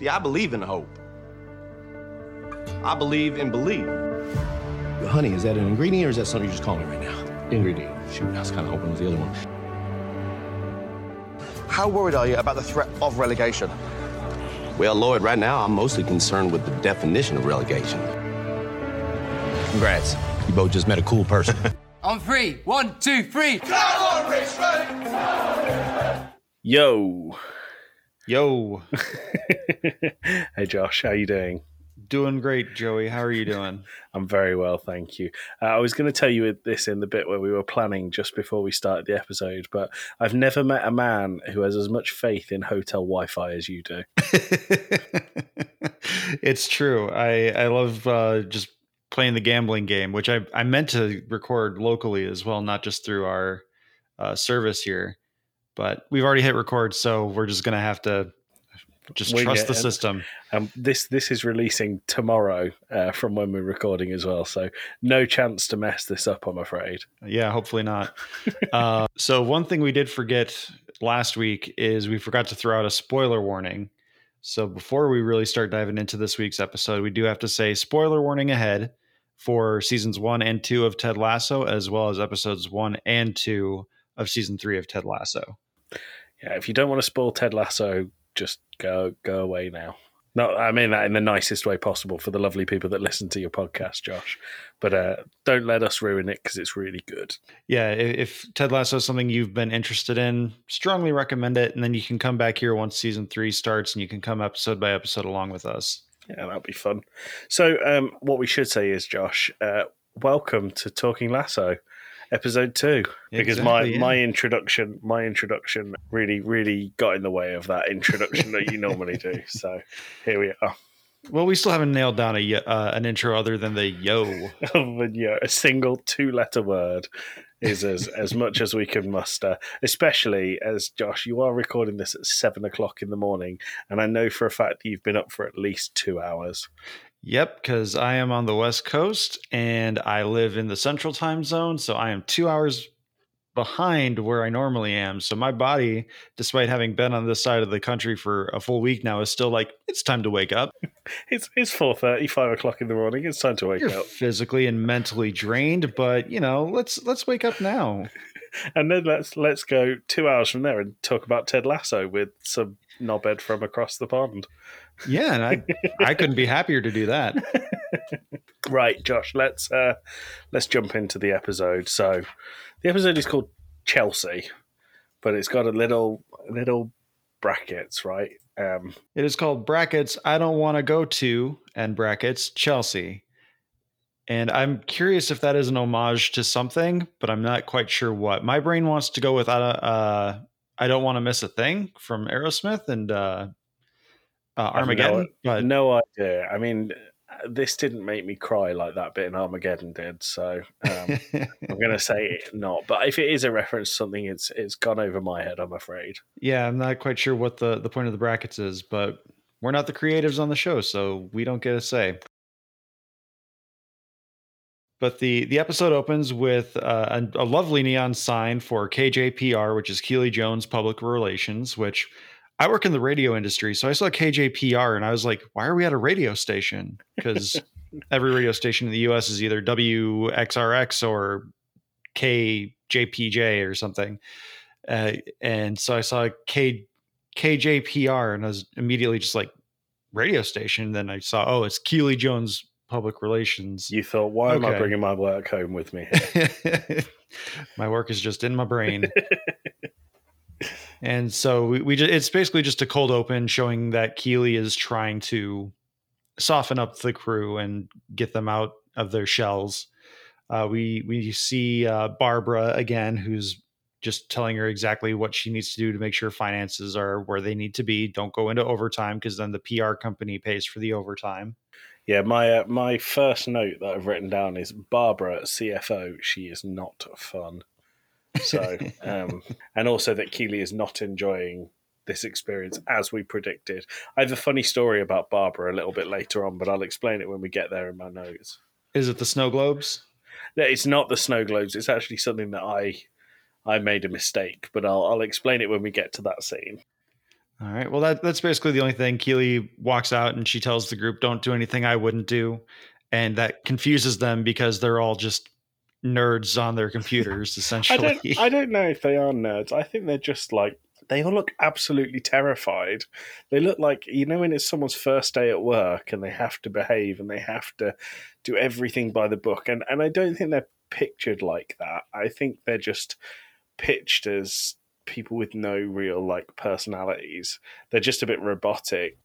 See, I believe in hope. I believe in belief. Honey, is that an ingredient or is that something you just call me right now? Ingredient. Shoot, I was kind of hoping it was the other one. How worried are you about the threat of relegation? Well, Lloyd, right now I'm mostly concerned with the definition of relegation. Congrats. You both just met a cool person. On three. One, two, three. Yo. Yo, hey Josh, how you doing? doing great, Joey. How are you doing? I'm very well, thank you. Uh, I was going to tell you this in the bit where we were planning just before we started the episode, but I've never met a man who has as much faith in hotel Wi-Fi as you do. it's true. I I love uh, just playing the gambling game, which I I meant to record locally as well, not just through our uh, service here. But we've already hit record, so we're just gonna have to just Wing trust it the and- system. Um, this this is releasing tomorrow uh, from when we're recording as well, so no chance to mess this up. I'm afraid. Yeah, hopefully not. uh, so one thing we did forget last week is we forgot to throw out a spoiler warning. So before we really start diving into this week's episode, we do have to say spoiler warning ahead for seasons one and two of Ted Lasso, as well as episodes one and two of season three of Ted Lasso. Yeah, if you don't want to spoil Ted Lasso, just go go away now. No, I mean that in the nicest way possible for the lovely people that listen to your podcast, Josh. But uh, don't let us ruin it because it's really good. Yeah, if Ted Lasso is something you've been interested in, strongly recommend it. And then you can come back here once season three starts and you can come episode by episode along with us. Yeah, that'll be fun. So, um, what we should say is, Josh, uh, welcome to Talking Lasso, episode two. Because my yeah. my introduction, my introduction really really got in the way of that introduction that you normally do. So here we are. Well, we still haven't nailed down a uh, an intro other than the yo. but yeah, a single two letter word is as, as much as we can muster, especially as Josh, you are recording this at seven o'clock in the morning, and I know for a fact that you've been up for at least two hours. Yep, because I am on the West Coast and I live in the Central Time Zone, so I am two hours behind where I normally am. So my body, despite having been on this side of the country for a full week now, is still like it's time to wake up. It's it's four thirty, five o'clock in the morning. It's time to wake You're up. physically and mentally drained, but you know, let's let's wake up now. And then let's let's go two hours from there and talk about Ted Lasso with some knobhead from across the pond. Yeah, and I I couldn't be happier to do that. Right, Josh, let's uh let's jump into the episode. So the episode is called Chelsea, but it's got a little little brackets, right? Um It is called brackets. I don't want to go to and brackets Chelsea. And I'm curious if that is an homage to something, but I'm not quite sure what. My brain wants to go with uh, uh, I don't want to miss a thing from Aerosmith and uh, uh, Armageddon. no- but no idea. I mean this didn't make me cry like that bit in Armageddon did, so um, I'm going to say not. But if it is a reference to something, it's it's gone over my head. I'm afraid. yeah, I'm not quite sure what the, the point of the brackets is, but we're not the creatives on the show, so we don't get a say. But the the episode opens with uh, a, a lovely neon sign for KJPR, which is Keeley Jones Public Relations. Which I work in the radio industry, so I saw KJPR and I was like, "Why are we at a radio station?" Because every radio station in the U.S. is either WXRX or KJPJ or something. Uh, and so I saw K KJPR, and I was immediately just like, "Radio station." Then I saw, oh, it's Keeley Jones Public Relations. You thought, why am I bringing my work home with me? my work is just in my brain. and so we, we just, it's basically just a cold open showing that Keeley is trying to soften up the crew and get them out of their shells. Uh, we we see uh, Barbara again, who's just telling her exactly what she needs to do to make sure finances are where they need to be. Don't go into overtime because then the PR company pays for the overtime. Yeah, my uh, my first note that I've written down is Barbara CFO. She is not fun. So, um, and also that Keely is not enjoying this experience as we predicted. I have a funny story about Barbara a little bit later on, but I'll explain it when we get there in my notes. Is it the snow globes? No, It's not the snow globes. It's actually something that I I made a mistake, but I'll I'll explain it when we get to that scene. All right. Well, that that's basically the only thing. Keeley walks out and she tells the group, "Don't do anything I wouldn't do," and that confuses them because they're all just nerds on their computers, I essentially. don't. I don't know if they are nerds. I think they're just like they all look absolutely terrified. They look like you know when it's someone's first day at work and they have to behave and they have to do everything by the book. And and I don't think they're pictured like that. I think they're just pitched as people with no real like personalities. They're just a bit robotic.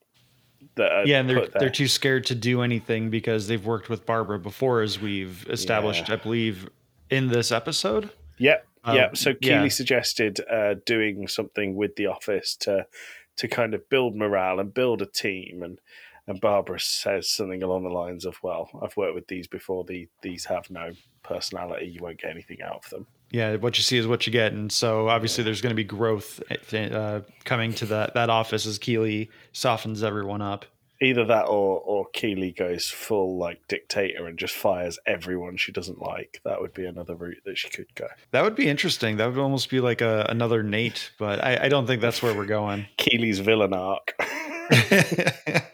That yeah, and they're they're too scared to do anything because they've worked with Barbara before, as we've established, Yeah. I believe, in this episode. Yep, Um, yep. So yeah. Keeley suggested uh, doing something with the office to to kind of build morale and build a team, and and Barbara says something along the lines of, "Well, I've worked with these before. The, these have no personality. You won't get anything out of them." Yeah, what you see is what you get, and so obviously there's going to be growth uh, coming to that that office as Keeley softens everyone up. Either that, or or Keeley goes full like dictator and just fires everyone she doesn't like. That would be another route that she could go. That would be interesting. That would almost be like a, another Nate, but I, I don't think that's where we're going. Keeley's villain arc. it's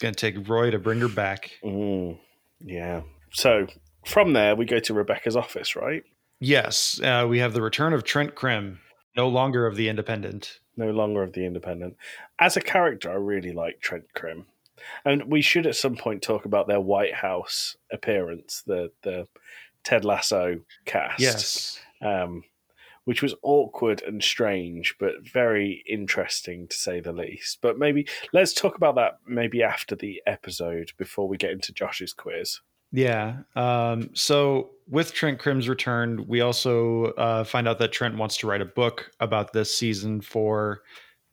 going to take Roy to bring her back. Mm, yeah. So from there, we go to Rebecca's office, right? Yes, uh, we have the return of Trent Crimm, no longer of the Independent. No longer of the Independent. As a character, I really like Trent Crimm. And we should at some point talk about their White House appearance, the the Ted Lasso cast. Yes. Um, which was awkward and strange, but very interesting to say the least. But maybe let's talk about that maybe after the episode before we get into Josh's quiz. Yeah. Um, so with Trent Crimm's return, we also uh, find out that Trent wants to write a book about this season for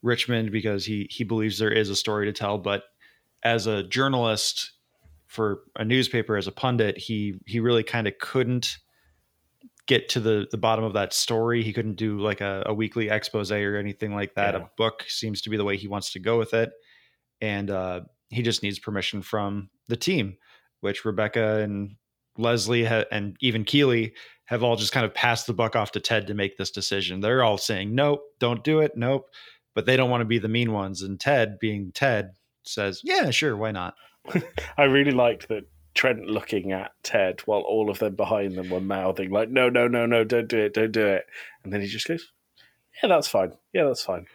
Richmond because he he believes there is a story to tell. But as a journalist for a newspaper, as a pundit, he he really kind of couldn't get to the the bottom of that story. He couldn't do like a, a weekly expose or anything like that. Yeah. A book seems to be the way he wants to go with it, and uh, he just needs permission from the team, which Rebecca and Leslie ha- and even Keeley have all just kind of passed the buck off to Ted to make this decision. They're all saying, "Nope, don't do it, nope," but they don't want to be the mean ones. And Ted, being Ted, says, "Yeah, sure, why not?" I really liked that Trent looking at Ted while all of them behind them were mouthing like, "No, no, no, no, don't do it, don't do it," and then he just goes, "Yeah, that's fine. Yeah, that's fine."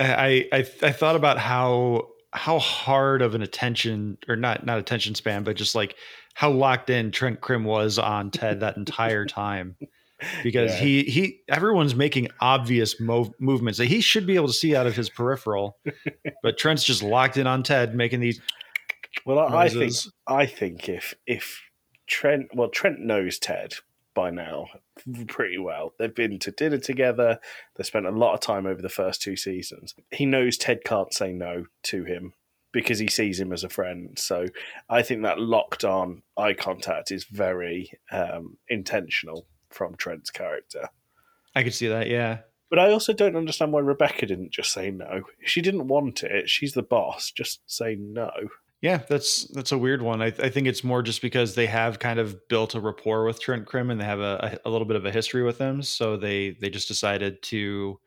I I, I thought about how how hard of an attention or not not attention span, but just like how locked in Trent Crimm was on Ted that entire time. Because Yeah. he he everyone's making obvious mov- movements that he should be able to see out of his peripheral, but Trent's just locked in on Ted making these. Well, I, I think. I think if if Trent, well, Trent knows Ted by now pretty well. They've been to dinner together. They spent a lot of time over the first two seasons. He knows Ted can't say no to him because he sees him as a friend. So I think that locked on eye contact is very um, intentional from Trent's character. I could see that, yeah. But I also don't understand why Rebecca didn't just say no. She didn't want it, she's the boss. Just say no. Yeah, that's that's a weird one. I, I think it's more just because they have kind of built a rapport with Trent Crimm and they have a, a, a little bit of a history with him, so they they just decided to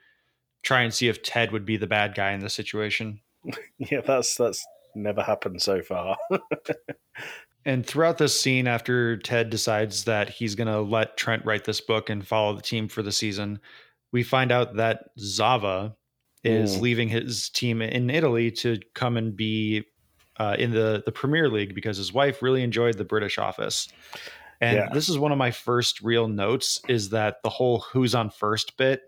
try and see if Ted would be the bad guy in this situation. Yeah, that's that's never happened so far. And throughout this scene, after Ted decides that he's going to let Trent write this book and follow the team for the season, we find out that Zava is Mm. leaving his team in Italy to come and be uh, in the the Premier League because his wife really enjoyed the British office. And Yeah. this is one of my first real notes is that the whole "who's on first bit.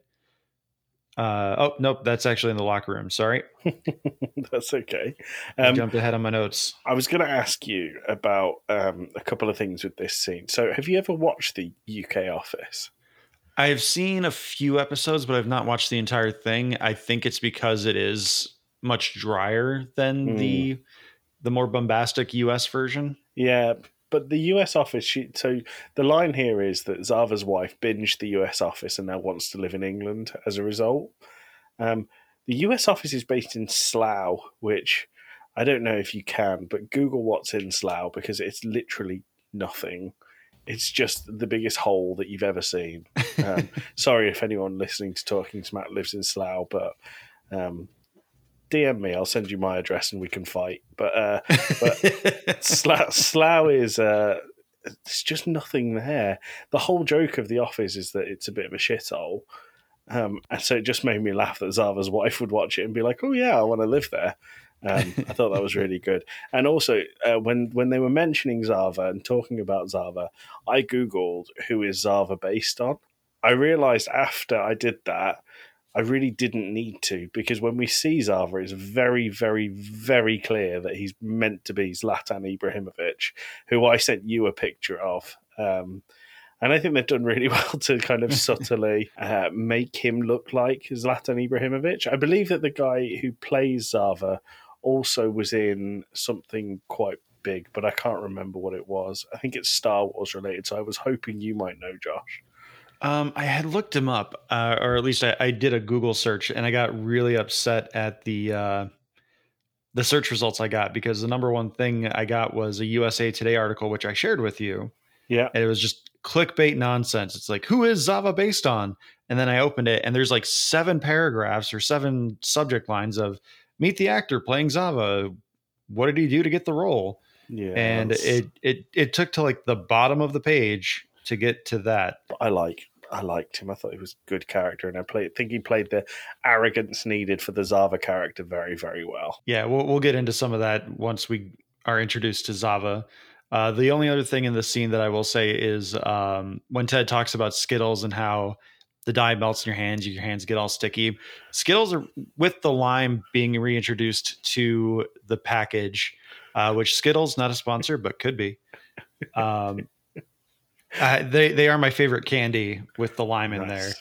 Uh, oh nope, that's actually in the locker room. Sorry, that's okay. I Um, jumped ahead on my notes. I was going to ask you about um, a couple of things with this scene. So, have you ever watched the UK Office? I've seen a few episodes, but I've not watched the entire thing. I think it's because it is much drier than Hmm. the the more bombastic US version. Yeah, but the US Office. She, so the line here is that Zava's wife binged the US Office and now wants to live in England as a result. Um, the US Office is based in Slough, which I don't know if you can, but Google what's in Slough because it's literally nothing. It's just the biggest hole that you've ever seen. Um, sorry if anyone listening to Talking Smack lives in Slough, but Um, DM me, I'll send you my address and we can fight. But uh, but Slough, Slough is uh, there's just nothing there. The whole joke of the office is that it's a bit of a shithole. Um, and so it just made me laugh that Zava's wife would watch it and be like, "Oh yeah, I want to live there." Um, I thought that was really good. And also, uh, when when they were mentioning Zava and talking about Zava, I googled who is Zava based on. I realized after I did that, I really didn't need to because when we see Zava, it's very, very, very clear that he's meant to be Zlatan Ibrahimovic, who I sent you a picture of. Um, and I think they've done really well to kind of subtly uh, make him look like Zlatan Ibrahimovic. I believe that the guy who plays Zava also was in something quite big, but I can't remember what it was. I think it's Star Wars related, so I was hoping you might know, Josh. Um, I had looked him up, uh, or at least I, I, did a Google search, and I got really upset at the uh, the search results I got because the number one thing I got was a USA Today article, which I shared with you. Yeah, and it was just clickbait nonsense. It's like, who is Zava based on? And then I opened it, and there's like seven paragraphs or seven subject lines of meet the actor playing Zava. What did he do to get the role? Yeah, and it it it took to like the bottom of the page to get to that. I like I liked him. I thought he was a good character, and I play, think he played the arrogance needed for the Zava character very, very well. Yeah, we'll we'll get into some of that once we are introduced to Zava. Uh, the only other thing in the scene that I will say is um, when Ted talks about Skittles and how the dye melts in your hands, your hands get all sticky. Skittles are with the lime being reintroduced to the package, uh, which Skittles not a sponsor but could be. Um, uh, they they are my favorite candy with the lime in nice. there.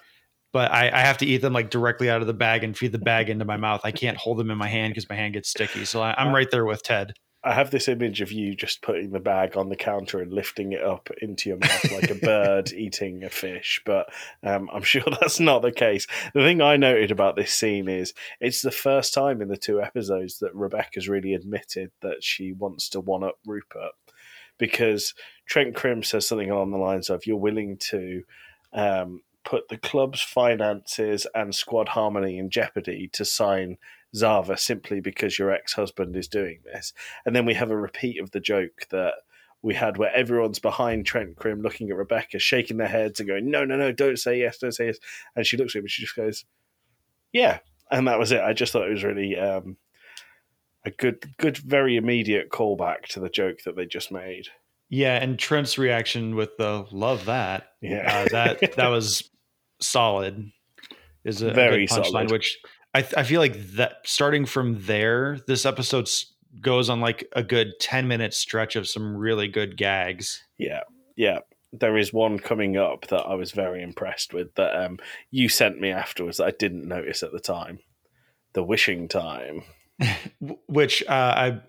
But I, I, have to eat them like directly out of the bag and feed the bag into my mouth. I can't hold them in my hand because my hand gets sticky. So I, I'm right there with Ted. I have this image of you just putting the bag on the counter and lifting it up into your mouth like a bird eating a fish, but um, I'm sure that's not the case. The thing I noted about this scene is it's the first time in the two episodes that Rebecca's really admitted that she wants to one up Rupert because Trent Crimm says something along the lines of, "You're willing to um, put the club's finances and squad harmony in jeopardy to sign Zava simply because your ex-husband is doing this." And then we have a repeat of the joke that we had where everyone's behind Trent Crimm looking at Rebecca, shaking their heads and going, No, no, no, don't say yes, don't say yes. And she looks at him and she just goes, Yeah. And that was it. I just thought it was really um, a good, good, very immediate callback to the joke that they just made. Yeah, and Trent's reaction with the "love that," yeah, uh, that that was solid. Is a very good punchline, solid. which I I feel like that starting from there, this episode goes on like a good ten minute stretch of some really good gags. Yeah, yeah. There is one coming up that I was very impressed with that um, you sent me afterwards that I didn't notice at the time. The wishing time. Which uh, I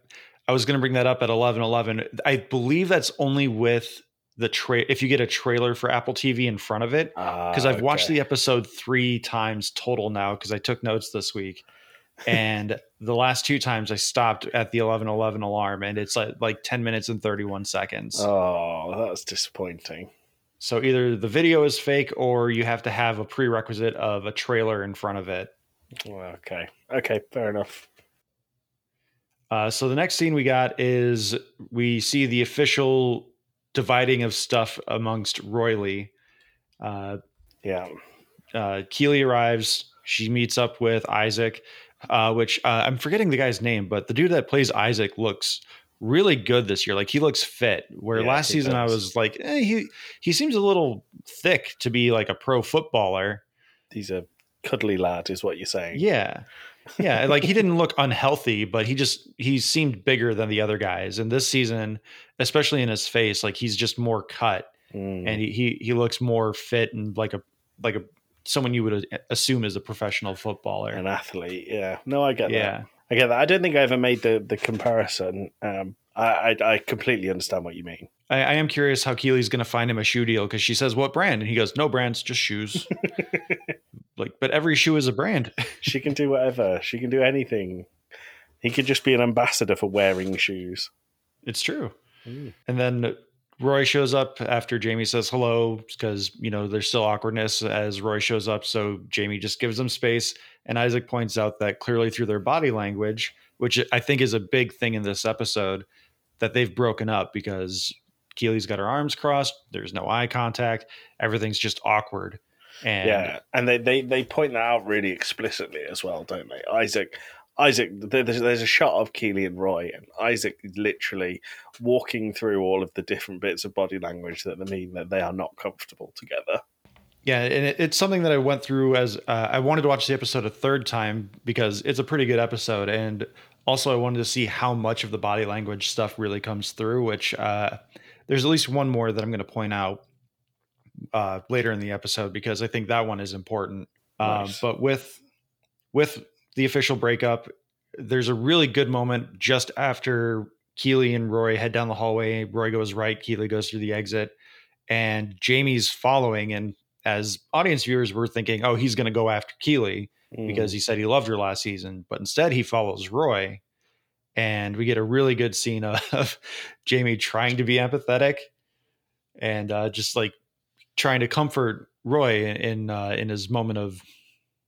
I was going to bring that up at eleven eleven. I believe that's only with the tra- if you get a trailer for Apple TV in front of it because uh, I've okay. watched the episode three times total now because I took notes this week. and the last two times I stopped at the 1111 alarm and it's like, like 10 minutes and 31 seconds. Oh, that's disappointing. So either the video is fake or you have to have a prerequisite of a trailer in front of it. Okay. Okay, fair enough. Uh, so the next scene we got is we see the official dividing of stuff amongst Royley. Uh, yeah. Uh, Keeley arrives. She meets up with Isaac, uh, which uh, I'm forgetting the guy's name, but the dude that plays Isaac looks really good this year. Like he looks fit. Where yeah, last season does. I was like, eh, he he seems a little thick to be like a pro footballer. He's a cuddly lad, is what you're saying. Yeah yeah, like he didn't look unhealthy, but he just he seemed bigger than the other guys. And this season, especially in his face, like he's just more cut, mm. and he, he he looks more fit and like a like a someone you would assume is a professional footballer, an athlete. Yeah, no, I get yeah. that. I get that. I don't think I ever made the the comparison. Um, I, I, I completely understand what you mean. I, I am curious how Keeley's going to find him a shoe deal because she says, "What brand?" and he goes, "No brands, just shoes." like, but every shoe is a brand. she can do whatever. She can do anything. He could just be an ambassador for wearing shoes. It's true. Mm. And then Roy shows up after Jamie says hello because you know there's still awkwardness as Roy shows up. So Jamie just gives them space, and Isaac points out that clearly through their body language, which I think is a big thing in this episode, that they've broken up because Keeley's got her arms crossed. There's no eye contact. Everything's just awkward. And yeah, and they, they they point that out really explicitly as well, don't they? Isaac Isaac, there's, there's a shot of Keeley and Roy, and Isaac literally walking through all of the different bits of body language that mean that they are not comfortable together. Yeah, and it, it's something that I went through as uh, I wanted to watch the episode a third time because it's a pretty good episode, and also I wanted to see how much of the body language stuff really comes through. Which uh, there's at least one more that I'm going to point out uh, later in the episode because I think that one is important. Um, nice. But with with the official breakup. There's a really good moment just after Keeley and Roy head down the hallway. Roy goes right, Keeley goes through the exit, and Jamie's following. And as audience viewers, we're thinking, oh, he's going to go after Keeley mm. because he said he loved her last season. But instead, he follows Roy. And we get a really good scene of Jamie trying to be empathetic and uh, just like trying to comfort Roy in uh, in his moment of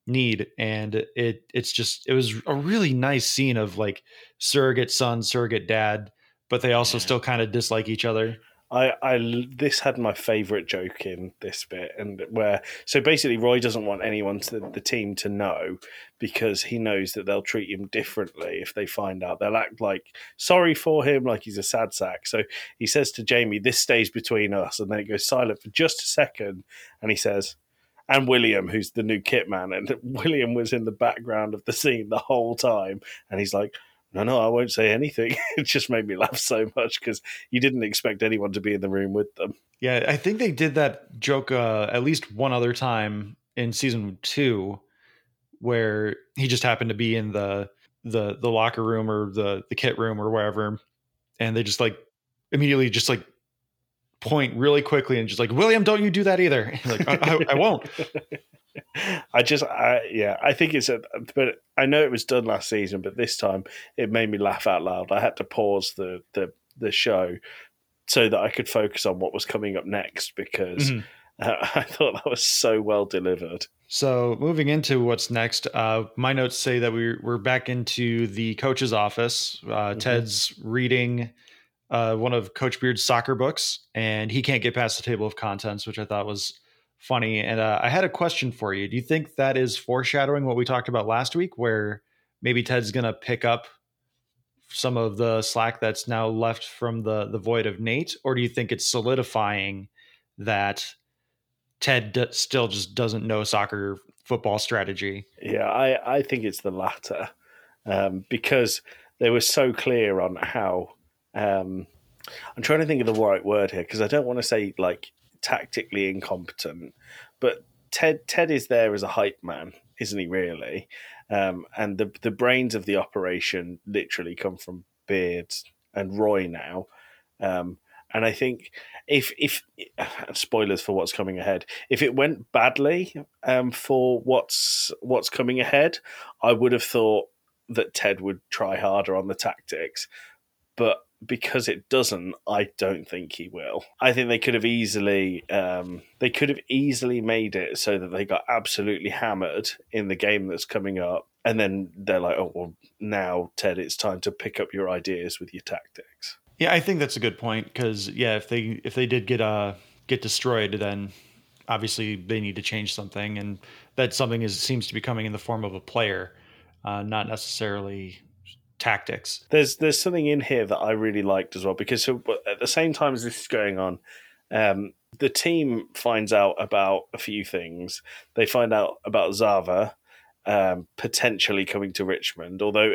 need and it it's just it was a really nice scene of like surrogate son surrogate dad but they also yeah. still kind of dislike each other I, I this had my favorite joke in this bit and where so basically Roy doesn't want anyone to the team to know because he knows that they'll treat him differently if they find out they'll act like sorry for him like he's a sad sack so he says to Jamie this stays between us and then it goes silent for just a second and he says and William, who's the new kit man. And William was in the background of the scene the whole time. And he's like, no, no, I won't say anything. it just made me laugh so much because you didn't expect anyone to be in the room with them. Yeah, I think they did that joke uh, at least one other time in season two, where he just happened to be in the the the locker room or the the kit room or wherever, and they just like immediately just like point really quickly and just like William, don't you do that either? like I, I, I, won't. I just, I yeah, I think it's a, but I know it was done last season, but this time it made me laugh out loud. I had to pause the the the show so that I could focus on what was coming up next because. Mm-hmm. Uh, I thought that was so well delivered. So moving into what's next, uh, my notes say that we're we're back into the coach's office. Uh, mm-hmm. Ted's reading uh, one of Coach Beard's soccer books, and he can't get past the table of contents, which I thought was funny. And uh, I had a question for you. Do you think that is foreshadowing what we talked about last week, where maybe Ted's going to pick up some of the slack that's now left from the the void of Nate, or do you think it's solidifying that Ted d- still just doesn't know soccer football strategy? Yeah, I I think it's the latter um, because they were so clear on how um, I'm trying to think of the right word here because I don't want to say like tactically incompetent, but Ted Ted is there as a hype man, isn't he? Really, um, and the the brains of the operation literally come from Beard and Roy now. Um, and I think if if spoilers for what's coming ahead, if it went badly um, for what's what's coming ahead, I would have thought that Ted would try harder on the tactics. But because it doesn't, I don't think he will. I think they could have easily um, they could have easily made it so that they got absolutely hammered in the game that's coming up, and then they're like, oh well, now Ted, it's time to pick up your ideas with your tactics. Yeah, I think that's a good point because yeah, if they if they did get uh get destroyed, then obviously they need to change something, and that something is seems to be coming in the form of a player, uh, not necessarily tactics. There's there's something in here that I really liked as well because at the same time as this is going on, um, the team finds out about a few things. They find out about Zava um, potentially coming to Richmond, although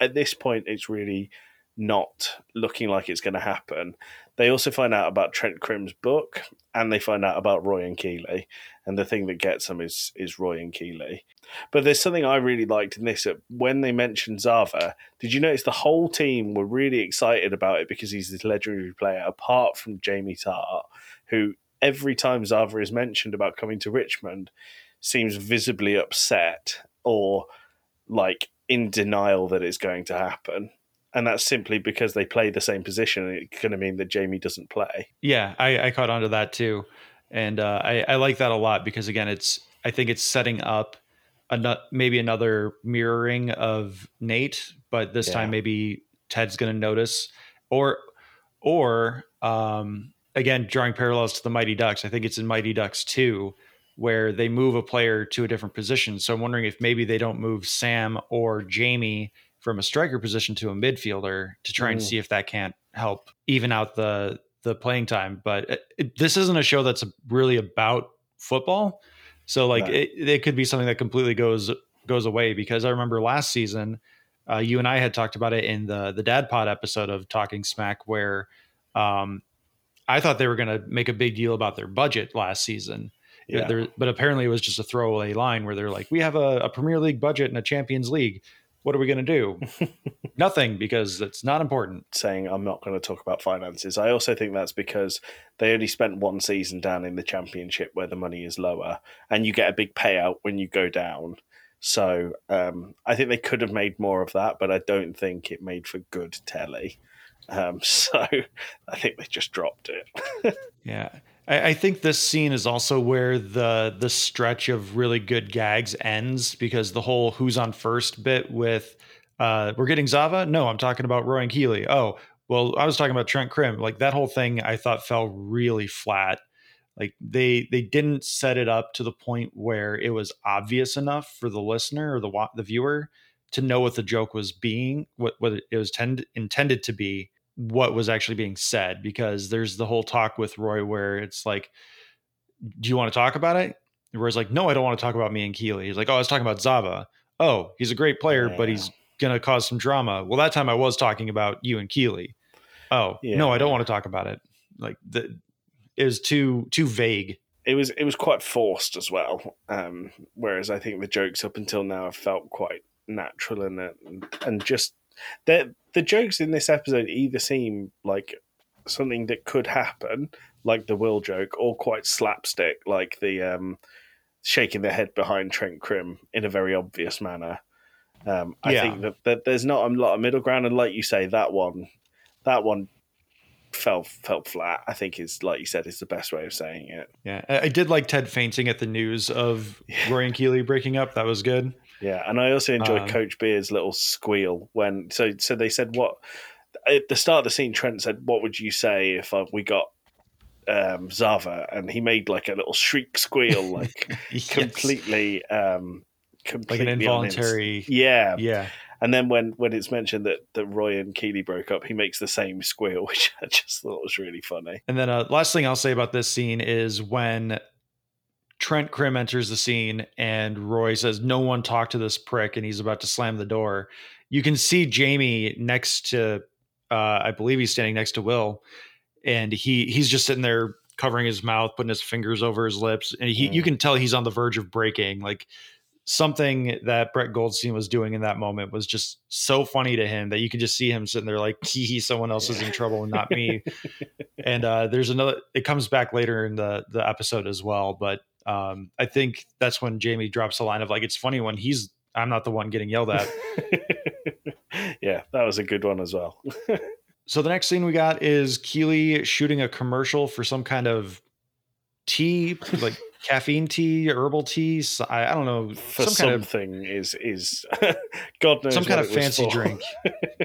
at this point it's really not looking like it's going to happen. They also find out about Trent Crimm's book, and they find out about Roy and Keeley. And the thing that gets them is is Roy and Keeley. But there's something I really liked in this. When they mentioned Zava, did you notice the whole team were really excited about it because he's this legendary player, apart from Jamie Tartt, who every time Zava is mentioned about coming to Richmond, seems visibly upset or like in denial that it's going to happen. And that's simply because they play the same position. It's going to mean that Jamie doesn't play. Yeah, I, I caught on to that too, and uh, I, I like that a lot because again, it's I think it's setting up a maybe another mirroring of Nate, but this yeah. time maybe Ted's going to notice, or or um, again drawing parallels to the Mighty Ducks. I think it's in Mighty Ducks two where they move a player to a different position. So I'm wondering if maybe they don't move Sam or Jamie from a striker position to a midfielder to try and mm. see if that can't help even out the the playing time. But it, it, this isn't a show that's really about football, so like it, it could be something that completely goes goes away. Because I remember last season, uh, you and I had talked about it in the the Dad Pod episode of Talking Smack, where um, I thought they were going to make a big deal about their budget last season. Yeah. There, but apparently it was just a throwaway line where they're like, "We have a, a Premier League budget and a Champions League what are we going to do? Nothing, because it's not important. Saying I'm not going to talk about finances. I also think that's because they only spent one season down in the championship where the money is lower, and you get a big payout when you go down. So um, I think they could have made more of that, but I don't think it made for good telly. Um, so I think they just dropped it. yeah. I, I, think this scene is also where the the stretch of really good gags ends because the whole "who's on first bit with uh, we're getting Zava. No, I'm talking about Roy and Keeley. Oh, well, I was talking about Trent Crimm. Like that whole thing, I thought fell really flat. Like they they didn't set it up to the point where it was obvious enough for the listener or the the viewer to know what the joke was being, what what it was tend, intended to be, what was actually being said because there's the whole talk with Roy where it's like, do you want to talk about it? And Roy's like, no, I don't want to talk about me and Keeley. He's like, oh, I was talking about Zava. Oh, he's a great player, yeah. but he's gonna cause some drama. Well, that time I was talking about you and Keeley. Oh, yeah. no, I don't want to talk about it. Like the it was too too vague. It was it was quite forced as well. Um, whereas I think the jokes up until now have felt quite natural and and, and just the the jokes in this episode either seem like something that could happen, like the Will joke, or quite slapstick, like the um, shaking their head behind Trent Crimm in a very obvious manner. Um, I yeah. think that, that there's not a lot of middle ground, and like you say, that one, that one fell felt flat. I think is like you said, is the best way of saying it. Yeah, I did like Ted fainting at the news of Roy and Keeley breaking up. That was good. Yeah, and I also enjoyed um, Coach Beard's little squeal when so so they said what at the start of the scene. Trent said, "What would you say if uh, we got um, Zava?" And he made like a little shriek squeal, like yes. completely, um, completely like an involuntary. Yeah, yeah. And then when when it's mentioned that that Roy and Keeley broke up, he makes the same squeal, which I just thought was really funny. And then uh, last thing I'll say about this scene is when Trent Crimm enters the scene and Roy says, No one talk to this prick, and he's about to slam the door. You can see Jamie next to uh, I believe he's standing next to Will, and he he's just sitting there covering his mouth, putting his fingers over his lips, and he mm. you can tell he's on the verge of breaking. Like something that Brett Goldstein was doing in that moment was just so funny to him that you could just see him sitting there like, he, someone else yeah. is in trouble and not me. and uh, there's another. It comes back later in the the episode as well, but um, I think that's when Jamie drops a line of like, "It's funny when he's I'm not the one getting yelled at." yeah, that was a good one as well. so the next scene we got is Keeley shooting a commercial for some kind of tea, like caffeine tea, herbal tea. I, I don't know. For some something kind of, is is God knows some kind of fancy drink.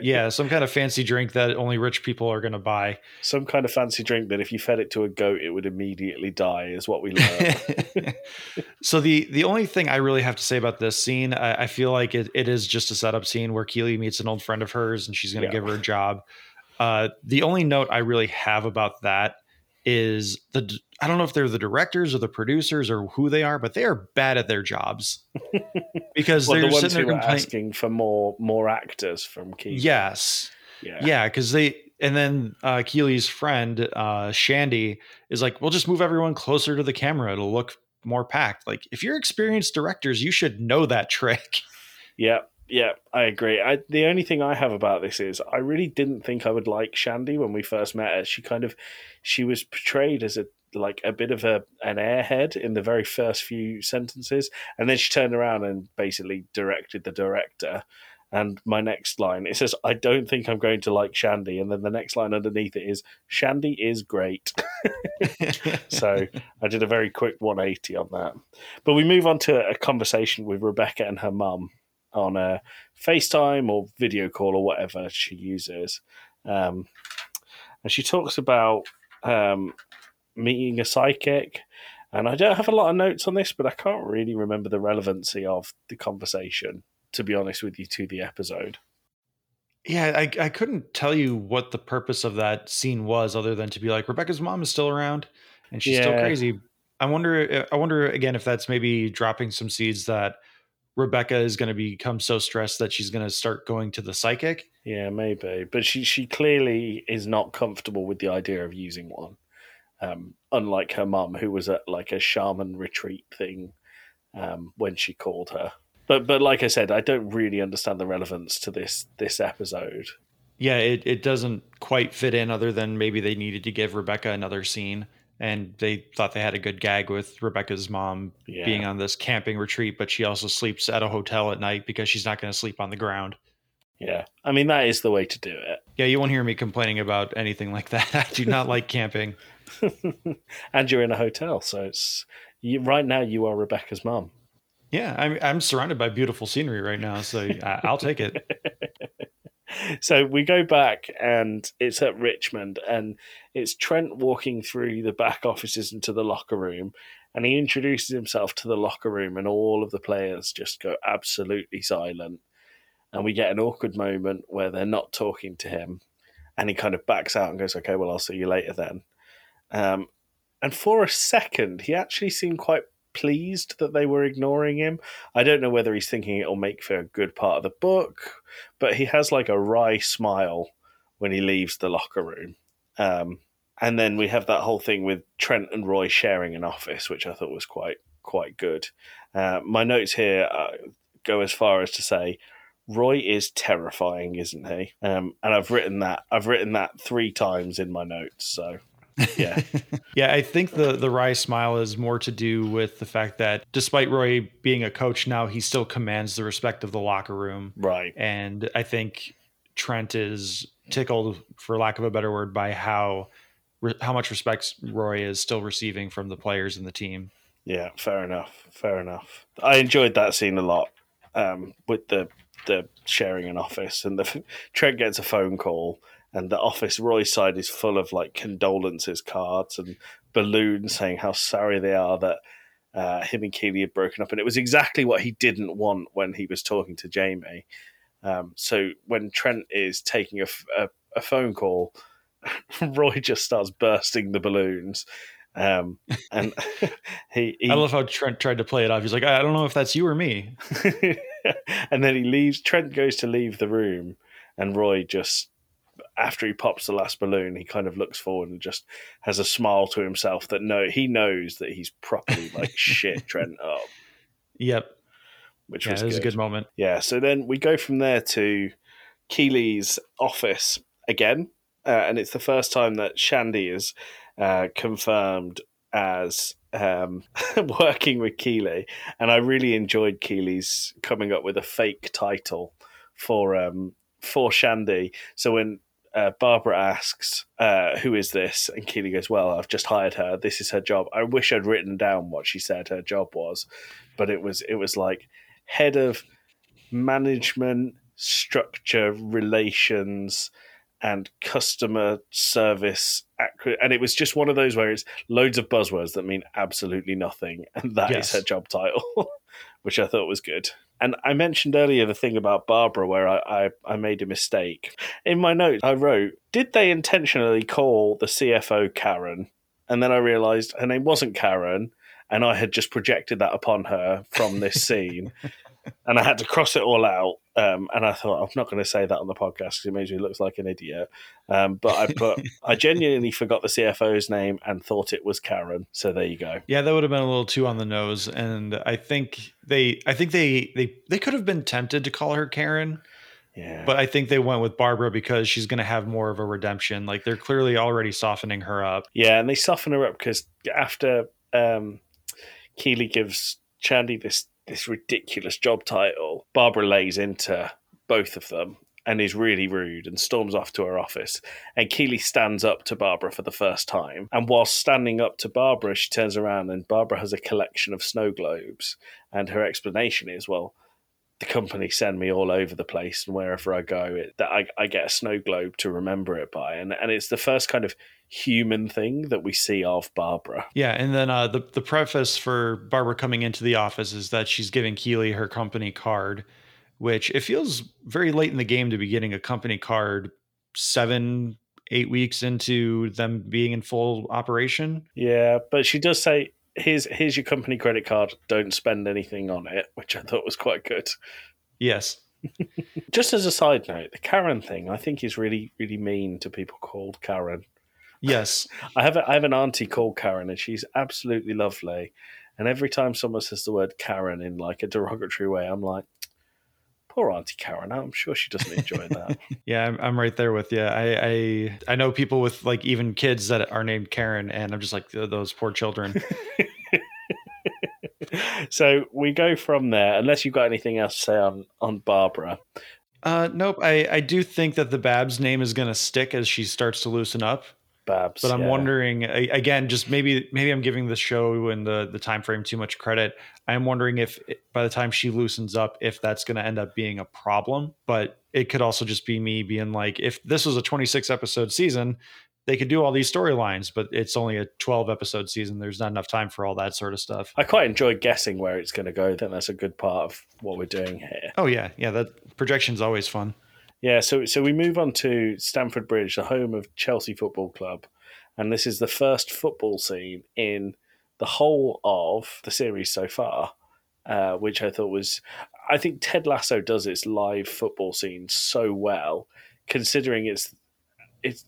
yeah, some kind of fancy drink that only rich people are going to buy. Some kind of fancy drink that if you fed it to a goat, it would immediately die. Is what we learned. so the the only thing I really have to say about this scene, I, I feel like it, it is just a setup scene where Keeley meets an old friend of hers, and she's going to yeah. give her a job. Uh, the only note I really have about that is the I don't know if they're the directors or the producers or who they are, but they are bad at their jobs because well, they're the sitting there asking for more more actors from Keeley. Yes, yeah, yeah, because they and then uh, Keeley's friend uh, Shandy is like, "We'll just move everyone closer to the camera; it'll look more packed." Like, if you're experienced directors, you should know that trick. Yeah, yeah, I agree. I, the only thing I have about this is I really didn't think I would like Shandy when we first met her. She kind of she was portrayed as a like a bit of a an airhead in the very first few sentences, and then she turned around and basically directed the director. And my next line it says, "I don't think I'm going to like Shandy," and then the next line underneath it is, "Shandy is great." so I did a very quick 180 on that. But we move on to a conversation with Rebecca and her mum on a FaceTime or video call or whatever she uses. Um, and she talks about um, meeting a psychic. And I don't have a lot of notes on this, but I can't really remember the relevancy of the conversation, to be honest with you, to the episode. Yeah, I, I couldn't tell you what the purpose of that scene was, other than to be like Rebecca's mom is still around and she's still crazy. I wonder. I wonder again if that's maybe dropping some seeds that Rebecca is going to become so stressed that she's going to start going to the psychic. Yeah, maybe. But she, she clearly is not comfortable with the idea of using one. Um, unlike her mum, who was at like a shaman retreat thing um, when she called her. But but like I said, I don't really understand the relevance to this this episode. Yeah, it, it doesn't quite fit in, other than maybe they needed to give Rebecca another scene. And they thought they had a good gag with Rebecca's mom Yeah. being on this camping retreat, but she also sleeps at a hotel at night because she's not going to sleep on the ground. Yeah, I mean that is the way to do it. Yeah, you won't hear me complaining about anything like that. I do not like camping. and you're in a hotel, so it's you, right now you are Rebecca's mom. Yeah, I'm I'm surrounded by beautiful scenery right now, so I, I'll take it. so we go back and it's at Richmond and it's Trent walking through the back offices into the locker room and he introduces himself to the locker room and all of the players just go absolutely silent. And we get an awkward moment where they're not talking to him and he kind of backs out and goes okay well I'll see you later then. Um, and for a second he actually seemed quite pleased that they were ignoring him I don't know whether he's thinking it'll make for a good part of the book but he has like a wry smile when he leaves the locker room. Um, and then we have that whole thing with Trent and Roy sharing an office, which I thought was quite quite good. Uh, my notes here uh, go as far as to say Roy is terrifying, isn't he? Um, and I've written that I've written that three times in my notes. So yeah, Yeah, I think the the wry smile is more to do with the fact that despite Roy being a coach now, he still commands the respect of the locker room. right. And I think Trent is tickled, for lack of a better word, by how how much respect Roy is still receiving from the players and the team. Yeah, fair enough. Fair enough. I enjoyed that scene a lot um, with the the sharing an office, and the Trent gets a phone call, and the office Roy's side is full of like condolences cards and balloons saying how sorry they are that uh, him and Keeley had broken up, and it was exactly what he didn't want when he was talking to Jamie. Um, so when Trent is taking a, f- a- a phone call, Roy just starts bursting the balloons. Um, and he, he I love how Trent tried to play it off. He's like, I don't know if that's you or me. and then he leaves. Trent goes to leave the room, and Roy just, after he pops the last balloon, he kind of looks forward and just has a smile to himself that no, he knows that he's properly like shit Trent up, Yep. which Yeah, was, was a good moment. Yeah. So then we go from there to Keeley's office again, uh, and it's the first time that Shandy is uh, confirmed as um, working with Keeley, and I really enjoyed Keeley's coming up with a fake title for um, for Shandy. So when uh, Barbara asks, uh, "Who is this?" and Keeley goes, "Well, I've just hired her. This is her job." I wish I'd written down what she said her job was, but it was it was like head of management, structure, relations, and customer service. And it was just one of those where it's loads of buzzwords that mean absolutely nothing, and that is Yes. her job title, which I thought was good. And I mentioned earlier the thing about Barbara where I, I, I made a mistake. In my notes, I wrote, Did they intentionally call the CFO Karen? And then I realized her name wasn't Karen, and I had just projected that upon her from this scene. and I had to cross it all out. Um, and I thought, I'm not going to say that on the podcast because it makes me look like an idiot. Um, but I put, I genuinely forgot the CFO's name and thought it was Karen. So there you go. Yeah, that would have been a little too on the nose, and I think they, I think they, they, they could have been tempted to call her Karen, Yeah. but I think they went with Barbara because she's going to have more of a redemption. Like they're clearly already softening her up. Yeah, and they soften her up because after um, Keeley gives Shandy this this ridiculous job title, Barbara lays into both of them and is really rude and storms off to her office. And Keeley stands up to Barbara for the first time. And while standing up to Barbara, she turns around and Barbara has a collection of snow globes. And her explanation is, well, the company send me all over the place, and wherever I go, it, that I, I get a snow globe to remember it by, and and it's the first kind of human thing that we see of Barbara. Yeah, and then uh, the the preface for Barbara coming into the office is that she's giving Keeley her company card, which it feels very late in the game to be getting a company card seven eight weeks into them being in full operation. Yeah, but she does say here's here's your company credit card. Don't spend anything on it, which I thought was quite good. Yes. Just as a side note, the Karen thing I think is really really mean to people called Karen. Yes. I have a, I have an auntie called Karen, and she's absolutely lovely. And every time someone says the word Karen in like a derogatory way, I'm like, poor Auntie Karen. I'm sure she doesn't enjoy that. yeah, I'm, I'm right there with you. I, I I know people with like even kids that are named Karen, and I'm just like those poor children. so we go from there. Unless you've got anything else to say on on Barbara. Uh, nope. I I do think that the Babs name is going to stick as she starts to loosen up. Babs, but I'm yeah. wondering again, just maybe maybe I'm giving the show and the the time frame too much credit. I'm wondering if by the time she loosens up, if that's going to end up being a problem. But it could also just be me being like, if this was a 26 episode season, they could do all these storylines, but it's only a 12 episode season. There's not enough time for all that sort of stuff. I quite enjoy guessing where it's going to go. I think that's a good part of what we're doing here. Oh yeah, yeah. That projection's always fun. Yeah, so so we move on to Stamford Bridge, the home of Chelsea Football Club, and this is the first football scene in the whole of the series so far, uh, which I thought was. I think Ted Lasso does its live football scenes so well, considering it's it's.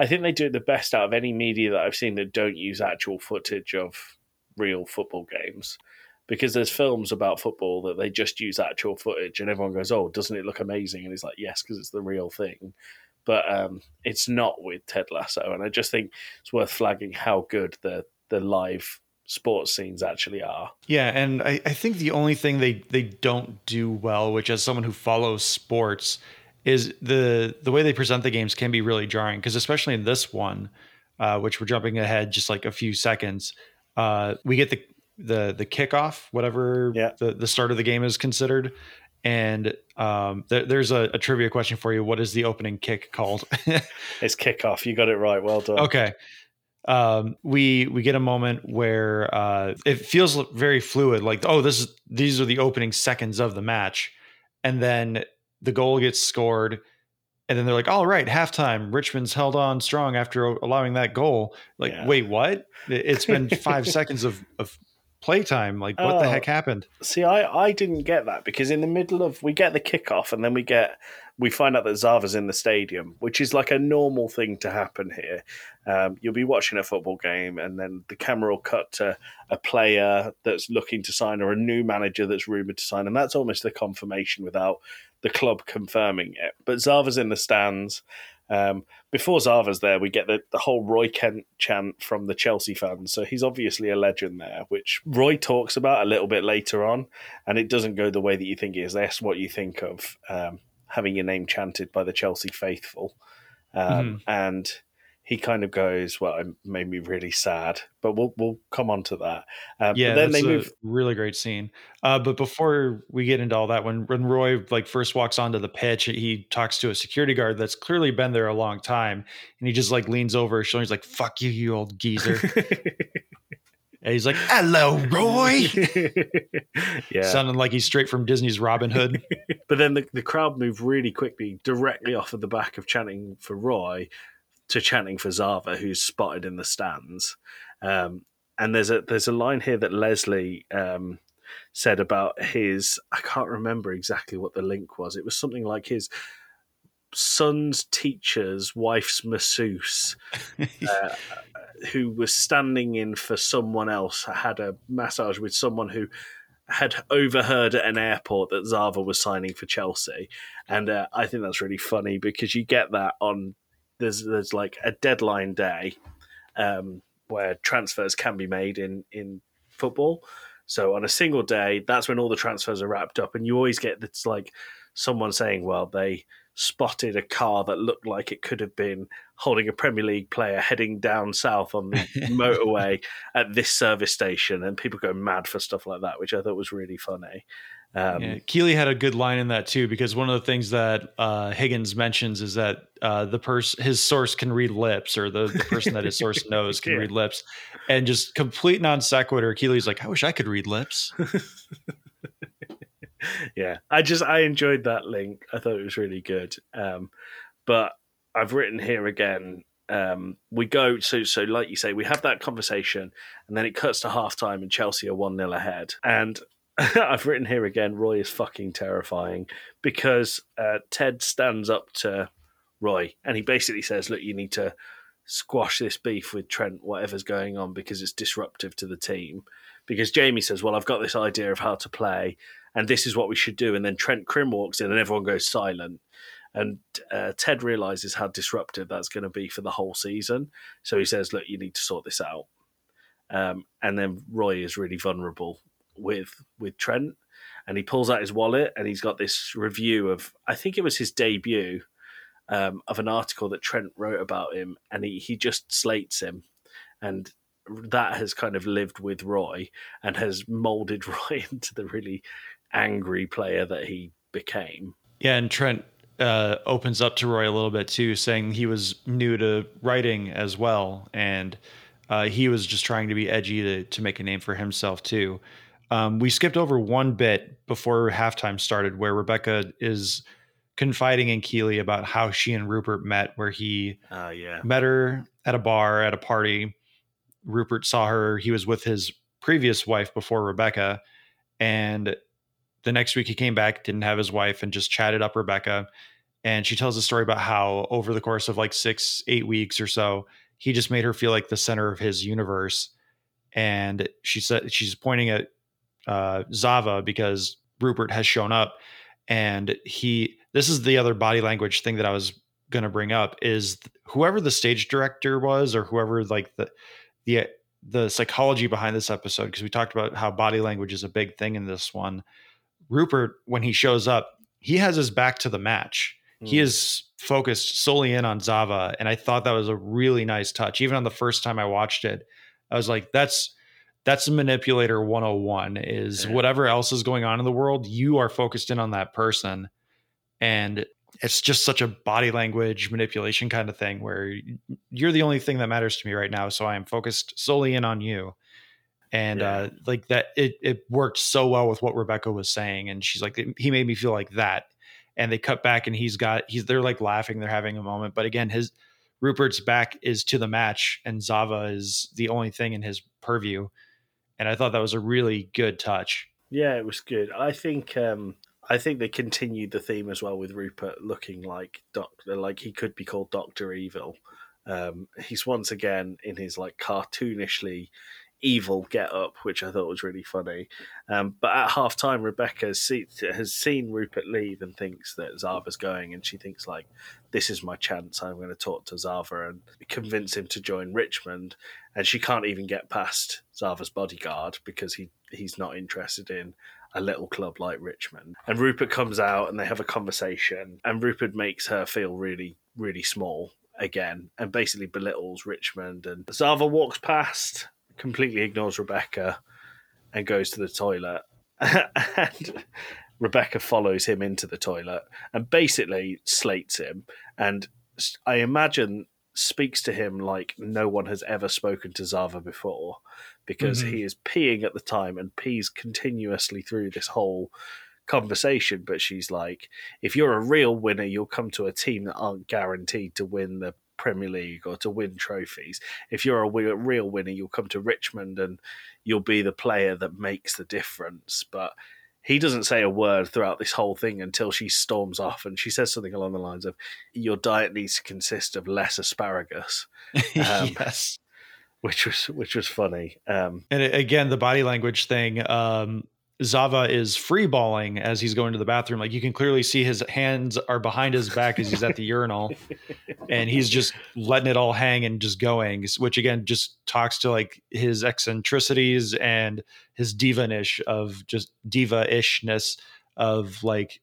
I think they do it the best out of any media that I've seen that don't use actual footage of real football games because there's films about football that they just use actual footage and everyone goes, "Oh, doesn't it look amazing?" And it's like, "Yes, because it's the real thing." But um, it's not with Ted Lasso, and I just think it's worth flagging how good the the live sports scenes actually are. Yeah, and I, I think the only thing they they don't do well, which as someone who follows sports, is the the way they present the games can be really jarring because especially in this one, uh, which we're jumping ahead just like a few seconds, uh, we get the the the kickoff, whatever yeah. the, the start of the game is considered. And um, th- there's a, a, trivia question for you. What is the opening kick called? it's kickoff. You got it right. Well done. Okay. Um, we we get a moment where uh, it feels very fluid. Like, oh, this is these are the opening seconds of the match, and then the goal gets scored, and then they're like, "All right, halftime. Richmond's held on strong after allowing that goal." Like, Yeah. wait, what? It's been five seconds of of playtime. Like, what the Oh. heck happened? See, I, I didn't get that because in the middle of we get the kickoff and then we get we find out that Zava's in the stadium, which is like a normal thing to happen here. Um, you'll be watching a football game and then the camera will cut to a player that's looking to sign or a new manager that's rumored to sign, and that's almost the confirmation without the club confirming it. But Zava's in the stands. Um, before Zava's there, we get the, the whole Roy Kent chant from the Chelsea fans. So he's obviously a legend there, which Roy talks about a little bit later on. And it doesn't go the way that you think it is. That's what you think of um, having your name chanted by the Chelsea faithful. Um, And he kind of goes, Well, it made me really sad. But we'll, we'll come on to that. Um, Yeah, then that's they a move. really great scene. Uh, but before we get into all that, when when Roy like first walks onto the pitch, he talks to a security guard that's clearly been there a long time, and he just like leans over his shoulder. He's like, "Fuck you, you old geezer." and he's like, "Hello, Roy," yeah. sounding like he's straight from Disney's Robin Hood. But then the, the crowd moved really quickly directly off of the back of chanting for Roy to chanting for Zava, who's spotted in the stands. Um, and there's a there's a line here that Leslie um, said about his I can't remember exactly what the link was. It was something like his son's teacher's wife's masseuse uh, who was standing in for someone else had a massage with someone who had overheard at an airport that Zava was signing for Chelsea, and uh, I think that's really funny because you get that on there's there's like a deadline day um, where transfers can be made in in football. So on a single day, that's when all the transfers are wrapped up, and you always get this like someone saying, well, they spotted a car that looked like it could have been holding a Premier League player heading down south on the motorway at this service station, and people go mad for stuff like that, which I thought was really funny. Um, yeah, Keeley had a good line in that too, because one of the things that uh, Higgins mentions is that uh, the person, his source can read lips, or the, the person that his source knows can Yeah. read lips, and just complete non sequitur. Keeley's like, I wish I could read lips. yeah, I just I enjoyed that link. I thought it was really good. Um, but I've written here again. Um, we go so so like you say, we have that conversation, and then it cuts to half time, and Chelsea are one 0 ahead. And I've written here again. Roy is fucking terrifying because uh, Ted stands up to Roy, and he basically says, "Look, you need to." Squash this beef with Trent, whatever's going on, because it's disruptive to the team. Because Jamie says, Well, I've got this idea of how to play, and this is what we should do. And then Trent Crimm walks in, and everyone goes silent. And uh, Ted realizes how disruptive that's going to be for the whole season. So he says, "Look, you need to sort this out." Um, and then Roy is really vulnerable with with Trent, and he pulls out his wallet, and he's got this review of, I think it was his debut, um, of an article that Trent wrote about him, and he he just slates him, and that has kind of lived with Roy and has molded Roy into the really angry player that he became. Yeah, and Trent uh, opens up to Roy a little bit too, saying he was new to writing as well, and uh, he was just trying to be edgy to to make a name for himself too. Um, we skipped over one bit before halftime started, where Rebecca is confiding in Keeley about how she and Rupert met, where he Oh yeah, met her at a bar at a party. Rupert saw her. He was with his previous wife before Rebecca. And the next week he came back, didn't have his wife, and just chatted up Rebecca. And she tells a story about how over the course of like six, eight weeks or so, he just made her feel like the center of his universe. And she said she's pointing at uh, Zava because Rupert has shown up. And he, this is the other body language thing that I was going to bring up is whoever the stage director was or whoever like the the the psychology behind this episode because we talked about how body language is a big thing in this one rupert when he shows up he has his back to the match he Mm. is focused solely in on zava and i thought that was a really nice touch even on the first time i watched it i was like that's that's manipulator 101 is Yeah. whatever else is going on in the world you are focused in on that person and it's just such a body language manipulation kind of thing where you're the only thing that matters to me right now so i am focused solely in on you and Yeah. uh like that it it worked so well with what rebecca was saying and she's like he made me feel like that and they cut back and he's got he's they're like laughing they're having a moment but again his rupert's back is to the match and zava is the only thing in his purview and i thought that was a really good touch Yeah, it was good. I think um I think they continued the theme as well with Rupert looking like Doctor like he could be called Doctor Evil. Um he's once again in his like cartoonishly evil get up, which I thought was really funny. Um, but at half time, Rebecca see, has seen Rupert leave and thinks that Zava's going, and she thinks like, "This is my chance. I'm going to talk to Zava and convince him to join Richmond." And she can't even get past Zava's bodyguard because he he's not interested in a little club like Richmond. And Rupert comes out and they have a conversation, and Rupert makes her feel really, really small again and basically belittles Richmond. And Zava walks past, completely ignores Rebecca, and goes to the toilet. and Rebecca follows him into the toilet and basically slates him. And I imagine speaks to him like no one has ever spoken to Zava before because Mhm. he is peeing at the time and pees continuously through this whole conversation. But she's like, if you're a real winner, you'll come to a team that aren't guaranteed to win the Premier League or to win trophies. If you're a real winner, you'll come to Richmond and you'll be the player that makes the difference. But he doesn't say a word throughout this whole thing until she storms off and she says something along the lines of, Your diet needs to consist of less asparagus, Um, yes which was which was funny. Um, And again, the body language thing. Um, Zava is free balling as he's going to the bathroom. Like you can clearly see his hands are behind his back as he's at the urinal, and he's just letting it all hang and just going. Which again just talks to like his eccentricities and his diva-ish of just diva-ishness of like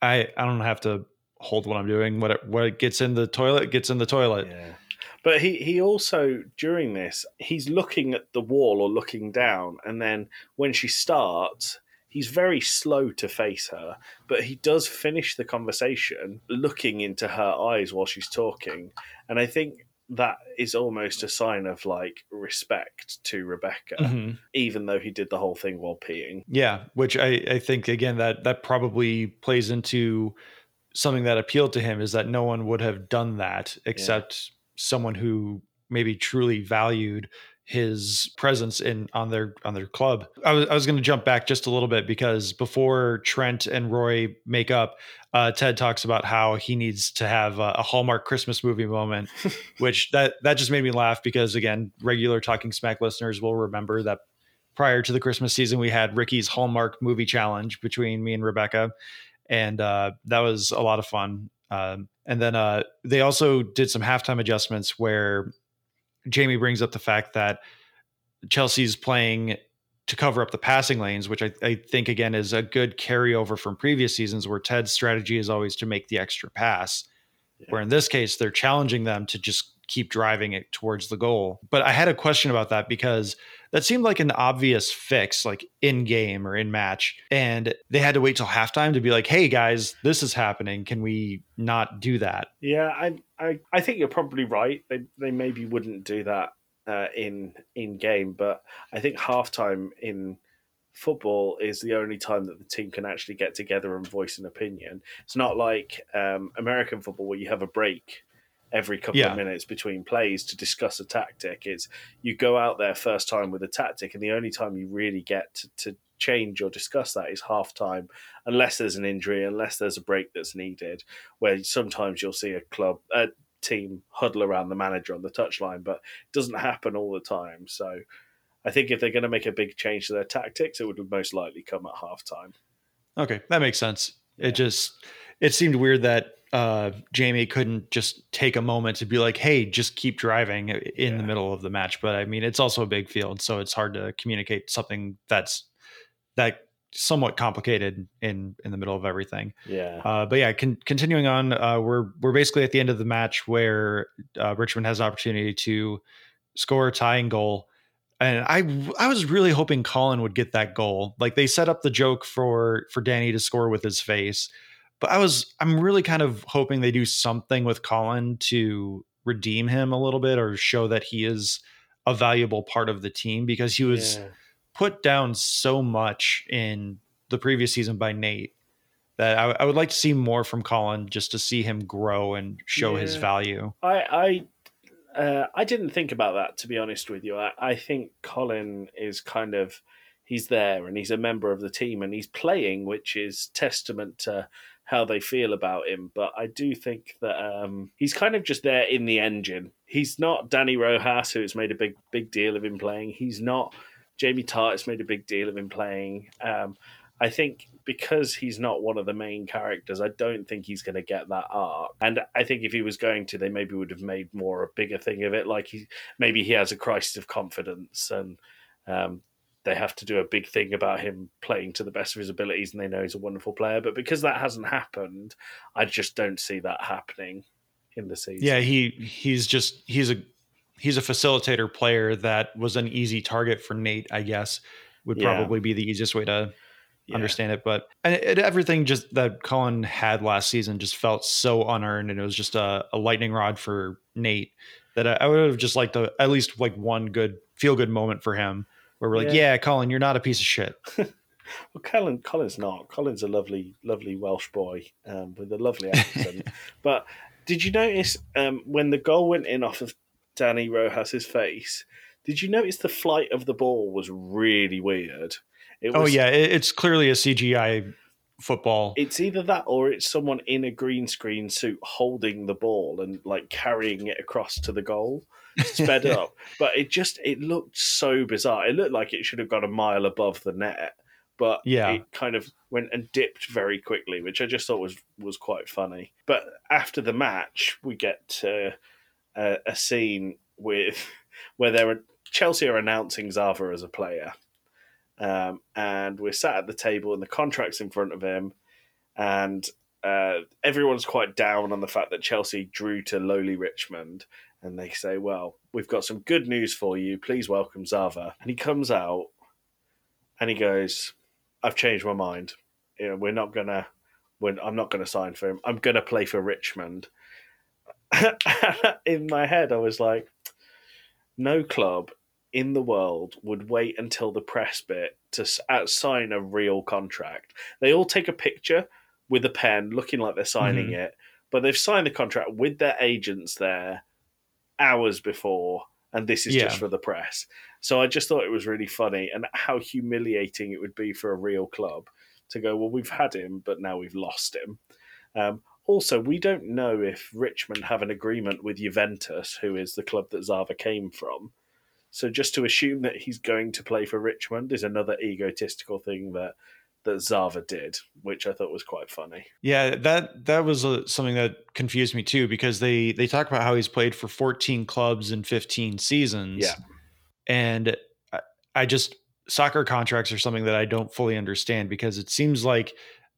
I I don't have to hold what I'm doing. What it, what it gets in the toilet gets in the toilet. Yeah. But he, he also during this he's looking at the wall or looking down, and then when she starts, he's very slow to face her, but he does finish the conversation looking into her eyes while she's talking, and I think that is almost a sign of like respect to Rebecca, Mhm. even though he did the whole thing while peeing. Yeah, which I, I think again that that probably plays into something that appealed to him is that no one would have done that except someone who maybe truly valued his presence in on their on their club. I was I was going to jump back just a little bit because before Trent and Roy make up, uh, Ted talks about how he needs to have a, a Hallmark Christmas movie moment, which that that just made me laugh because again, regular Talking Smack listeners will remember that prior to the Christmas season, we had Ricky's Hallmark movie challenge between me and Rebecca, and uh, that was a lot of fun. Um, and then uh, they also did some halftime adjustments where Jamie brings up the fact that Chelsea's playing to cover up the passing lanes, which I, I think again is a good carryover from previous seasons where Ted's strategy is always to make the extra pass. Where in this case, they're challenging them to just keep driving it towards the goal. But I had a question about that because that seemed like an obvious fix, like in game or in match. And they had to wait till halftime to be like, hey guys, this is happening. Can we not do that? Yeah, I, I, I think you're probably right. They, they maybe wouldn't do that uh, in in game, but I think halftime in football is the only time that the team can actually get together and voice an opinion. It's not like um, American football where you have a break every couple Yeah. of minutes between plays to discuss a tactic. It's you go out there first time with a tactic, and the only time you really get to, to change or discuss that is halftime, unless there's an injury, unless there's a break that's needed. Where sometimes you'll see a club, a team huddle around the manager on the touchline, but it doesn't happen all the time. So. I think if they're going to make a big change to their tactics, it would most likely come at halftime. Okay, that makes sense. It just it seemed weird that uh, Jamie couldn't just take a moment to be like, "Hey, just keep driving" in the middle of the match. But I mean, it's also a big field, so it's hard to communicate something that's that somewhat complicated in in the middle of everything. Yeah. Uh, but yeah, con- continuing on, uh, we're we're basically at the end of the match where uh, Richmond has an opportunity to score a tying goal, and I I was really hoping Colin would get that goal. Like they set up the joke for for Danny to score with his face, but I was I'm really kind of hoping they do something with Colin to redeem him a little bit or show that he is a valuable part of the team because he was Yeah. put down so much in the previous season by Nate that I, I would like to see more from Colin just to see him grow and show his value. I I uh, I didn't think about that to be honest with you. I, I think Colin is kind of he's there and he's a member of the team and he's playing, which is testament to how they feel about him. But I do think that um, he's kind of just there in the engine. He's not Danny Rojas, who has made a big big deal of him playing. He's not Jamie Tartt has made a big deal of him playing. Um, I think because he's not one of the main characters, I don't think he's going to get that arc. And I think if he was going to, they maybe would have made more a bigger thing of it. Like he maybe he has a crisis of confidence, and um, they have to do a big thing about him playing to the best of his abilities, and they know he's a wonderful player. But because that hasn't happened, I just don't see that happening in the season. Yeah, he he's just he's a he's a facilitator player that was an easy target for Nate, I guess, would Yeah. probably be the easiest way to Yeah. understand it. But and it, everything just that Colin had last season just felt so unearned, and it was just a, a lightning rod for Nate that I, I would have just liked to, at least like one good feel good moment for him where we're like, Yeah. yeah, Colin, you're not a piece of shit. Well, Colin, Colin's not. Colin's a lovely, lovely Welsh boy um, with a lovely accent. but did you notice um, when the goal went in off of Danny Rojas's face? Did you notice the flight of the ball was really weird? It oh yeah, it, it's clearly a CGI football. It's either that or it's someone in a green screen suit holding the ball and like carrying it across to the goal, sped up. But it just it looked so bizarre. It looked like it should have got a mile above the net, but Yeah. it kind of went and dipped very quickly, which I just thought was was quite funny. But after the match, we get to a, a scene with where there are Chelsea are announcing Zava as a player. Um, and we're sat at the table and the contract's in front of him and uh, everyone's quite down on the fact that Chelsea drew to lowly Richmond, and they say, "Well, we've got some good news for you. Please welcome Zava." And he comes out, and he goes, "I've changed my mind. You know, we're not gonna. I'm not gonna sign for him. I'm gonna play for Richmond." In my head, I was like, "No club in the world would wait until the press bit to sign a real contract. They all take a picture with a pen, looking like they're signing mm-hmm. it, but they've signed the contract with their agents there hours before, and this is yeah. just for the press. So I just thought it was really funny and how humiliating it would be for a real club to go, well, we've had him, but now we've lost him. Um, also, we don't know if Richmond have an agreement with Juventus, who is the club that Zava came from. So just to assume that he's going to play for Richmond is another egotistical thing that that Zava did, which I thought was quite funny. Yeah, that that was a, something that confused me too because they they talk about how he's played for 14 clubs in 15 seasons. Yeah, and I, I just soccer contracts are something that I don't fully understand because it seems like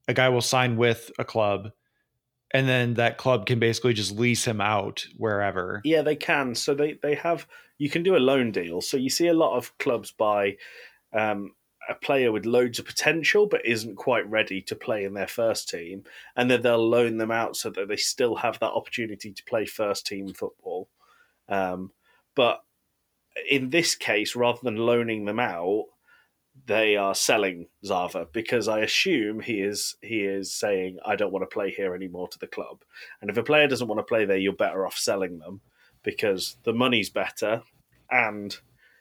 a guy will sign with a club and then that club can basically just lease him out wherever. Yeah, they can. So they they have you can do a loan deal. So you see a lot of clubs buy um, a player with loads of potential but isn't quite ready to play in their first team, and then they'll loan them out so that they still have that opportunity to play first team football. Um, but in this case, rather than loaning them out, they are selling Zava because I assume he is he is saying I don't want to play here anymore to the club. And if a player doesn't want to play there, you're better off selling them because the money's better and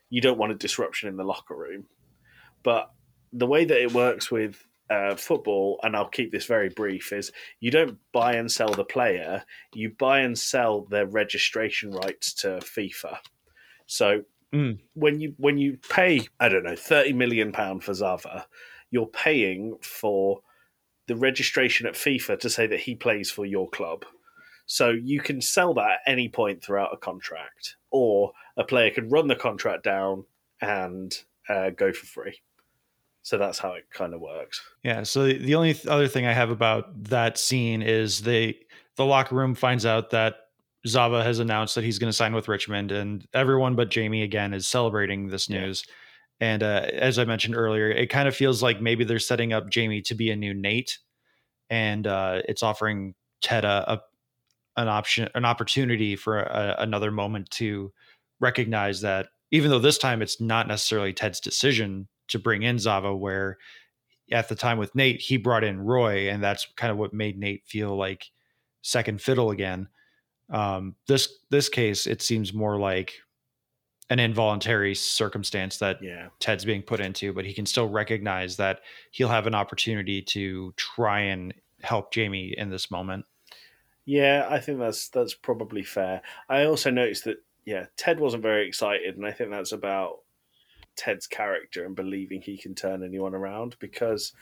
you don't want a disruption in the locker room. But the way that it works with uh, football, and I'll keep this very brief, is you don't buy and sell the player, you buy and sell their registration rights to FIFA. So Mm. When you when you pay, I don't know, thirty million pound for Zava, you're paying for the registration at FIFA to say that he plays for your club. So you can sell that at any point throughout a contract, or a player can run the contract down and uh, go for free. So that's how it kind of works. Yeah. So the only other thing I have about that scene is they the locker room finds out that Zava has announced that he's going to sign with Richmond, and everyone but Jamie again is celebrating this news. Yeah. And uh, as I mentioned earlier, it kind of feels like maybe they're setting up Jamie to be a new Nate, and uh, it's offering Ted a, a, an option, an opportunity for a, another moment to recognize that even though this time it's not necessarily Ted's decision to bring in Zava, where at the time with Nate he brought in Roy, and that's kind of what made Nate feel like second fiddle again um, this this case, it seems more like an involuntary circumstance that yeah. Ted's being put into, but he can still recognize that he'll have an opportunity to try and help Jamie in this moment. Yeah, I think that's that's probably fair. I also noticed that yeah, Ted wasn't very excited, and I think that's about Ted's character and believing he can turn anyone around because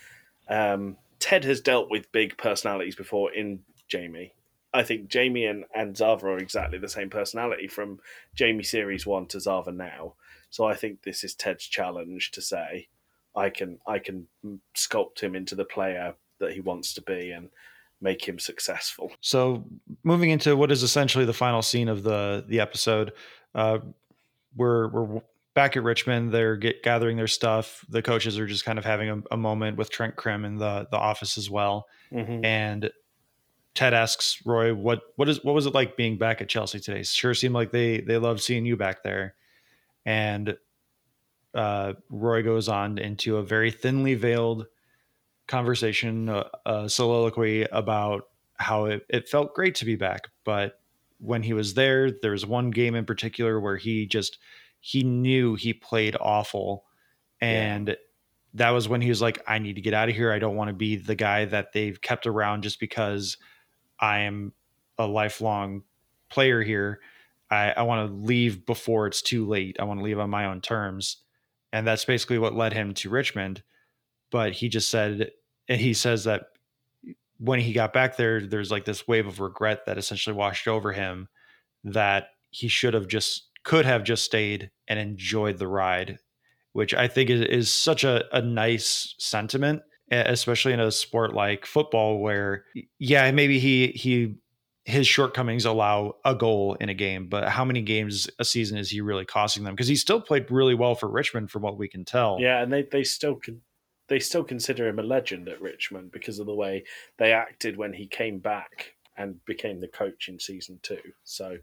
um, Ted has dealt with big personalities before in Jamie. I think Jamie and, and Zava are exactly the same personality from Jamie series one to Zava now. So I think this is Ted's challenge to say, I can I can sculpt him into the player that he wants to be and make him successful. So moving into what is essentially the final scene of the the episode, uh, we're we're back at Richmond. They're get, gathering their stuff. The coaches are just kind of having a, a moment with Trent Crimm in the the office as well, mm-hmm. and Ted asks Roy, "What what is what was it like being back at Chelsea today? Sure seemed like they they loved seeing you back there." And uh, Roy goes on into a very thinly veiled conversation, a, a soliloquy about how it, it felt great to be back, but when he was there, there was one game in particular where he just he knew he played awful, and yeah. that was when he was like, "I need to get out of here. I don't want to be the guy that they've kept around just because." I am a lifelong player here. I, I want to leave before it's too late. I want to leave on my own terms. And that's basically what led him to Richmond. But he just said, and he says that when he got back there, there's like this wave of regret that essentially washed over him that he should have just, could have just stayed and enjoyed the ride, which I think is, is such a, a nice sentiment especially in a sport like football, where yeah, maybe he he his shortcomings allow a goal in a game, but how many games a season is he really costing them? Because he still played really well for Richmond, from what we can tell. Yeah, and they they still can they still consider him a legend at Richmond because of the way they acted when he came back and became the coach in season two. So,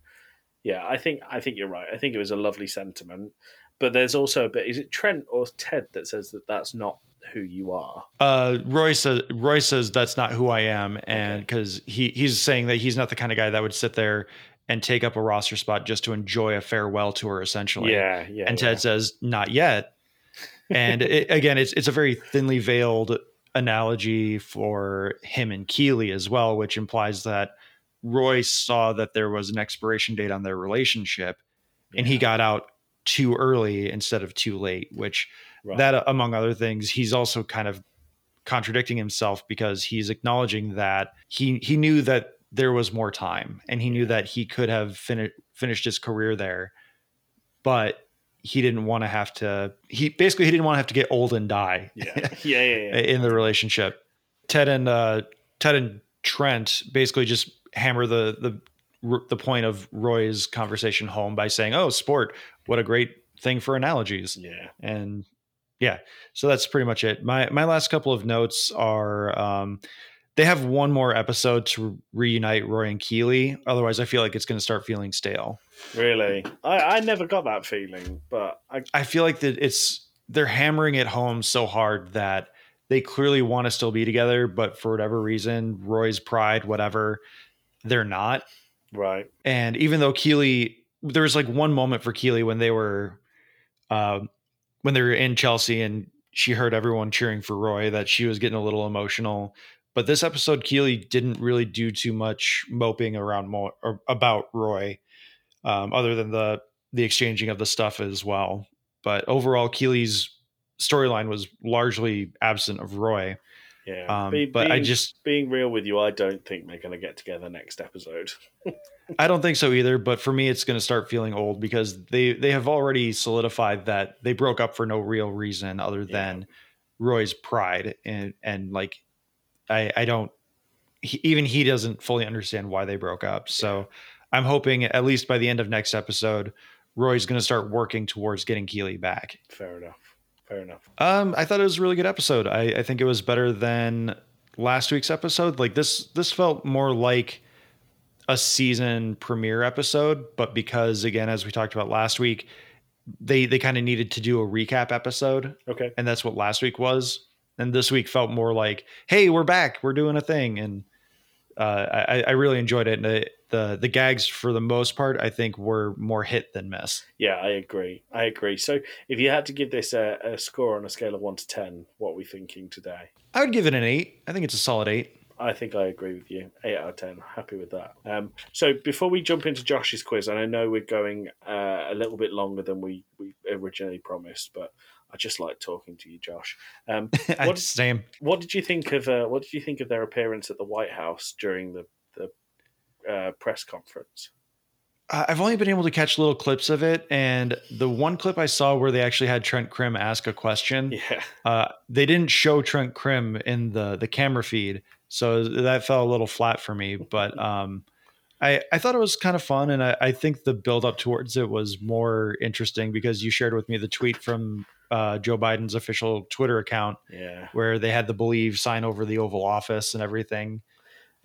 yeah, I think I think you're right. I think it was a lovely sentiment, but there's also a bit. Is it Trent or Ted that says that that's not who you are? Uh, Roy says Roy says that's not who I am, and because he he's saying that he's not the kind of guy that would sit there and take up a roster spot just to enjoy a farewell tour, essentially. Yeah, yeah. and yeah. Ted says not yet. And it, again, it's it's a very thinly veiled analogy for him and Keeley as well, which implies that Roy saw that there was an expiration date on their relationship, and he got out too early instead of too late. Which Right. that, among other things, he's also kind of contradicting himself because he's acknowledging that he he knew that there was more time and he knew that he could have fin- finished his career there but he didn't want to have to he basically he didn't want to have to get old and die yeah, yeah, yeah, yeah. in the relationship ted and uh ted and trent basically just hammer the the the point of roy's conversation home by saying oh sport what a great thing for analogies. Yeah. and yeah so that's pretty much it. My my last couple of notes are um they have one more episode to reunite roy and keeley. Otherwise i feel like it's going to start feeling stale. Really, I, I never got that feeling, but I i feel like that it's they're hammering it home so hard that they clearly want to still be together but for whatever reason roy's pride whatever they're not right. And even though Keeley, there was like one moment for Keeley when they were, um, when they were in Chelsea and she heard everyone cheering for Roy that she was getting a little emotional. But this episode, Keeley didn't really do too much moping around more or about Roy, um, other than the the exchanging of the stuff as well. But overall, Keeley's storyline was largely absent of Roy. Yeah, Um, Be- but I just being real with you, I don't think they're going to get together next episode. I don't think so either, but for me, it's going to start feeling old because they they have already solidified that they broke up for no real reason other than Roy's pride and and like I I don't he, even he doesn't fully understand why they broke up. So I'm hoping at least by the end of next episode, Roy's going to start working towards getting Keeley back. Fair enough. Fair enough. Um, I thought it was a really good episode. I, I think it was better than last week's episode. Like this, this felt more like a season premiere episode, but because again, as we talked about last week, they they kind of needed to do a recap episode, Okay. and that's what last week was. And this week felt more like, hey, we're back, we're doing a thing, and uh, I, I really enjoyed it. And the, the the gags, for the most part, I think were more hit than miss. Yeah, I agree. I agree. So, if you had to give this a, a score on a scale of one to ten, what are we thinking today? I would give it an eight. I think it's a solid eight. I think I agree with you. Eight out of ten. Happy with that. Um, so before we jump into Josh's quiz, and I know we're going uh, a little bit longer than we, we originally promised, but I just like talking to you, Josh. Um, What- Same. what did you think of uh, what did you think of their appearance at the White House during the uh, press conference? I- I've only been able to catch little clips of it, and the one clip I saw where they actually had Trent Crimm ask a question, Yeah, uh, they didn't show Trent Crimm in the the camera feed, so that fell a little flat for me. But um, I I thought it was kind of fun, and I, I think the build up towards it was more interesting because you shared with me the tweet from uh, Joe Biden's official Twitter account yeah, where they had the believe sign over the Oval Office and everything.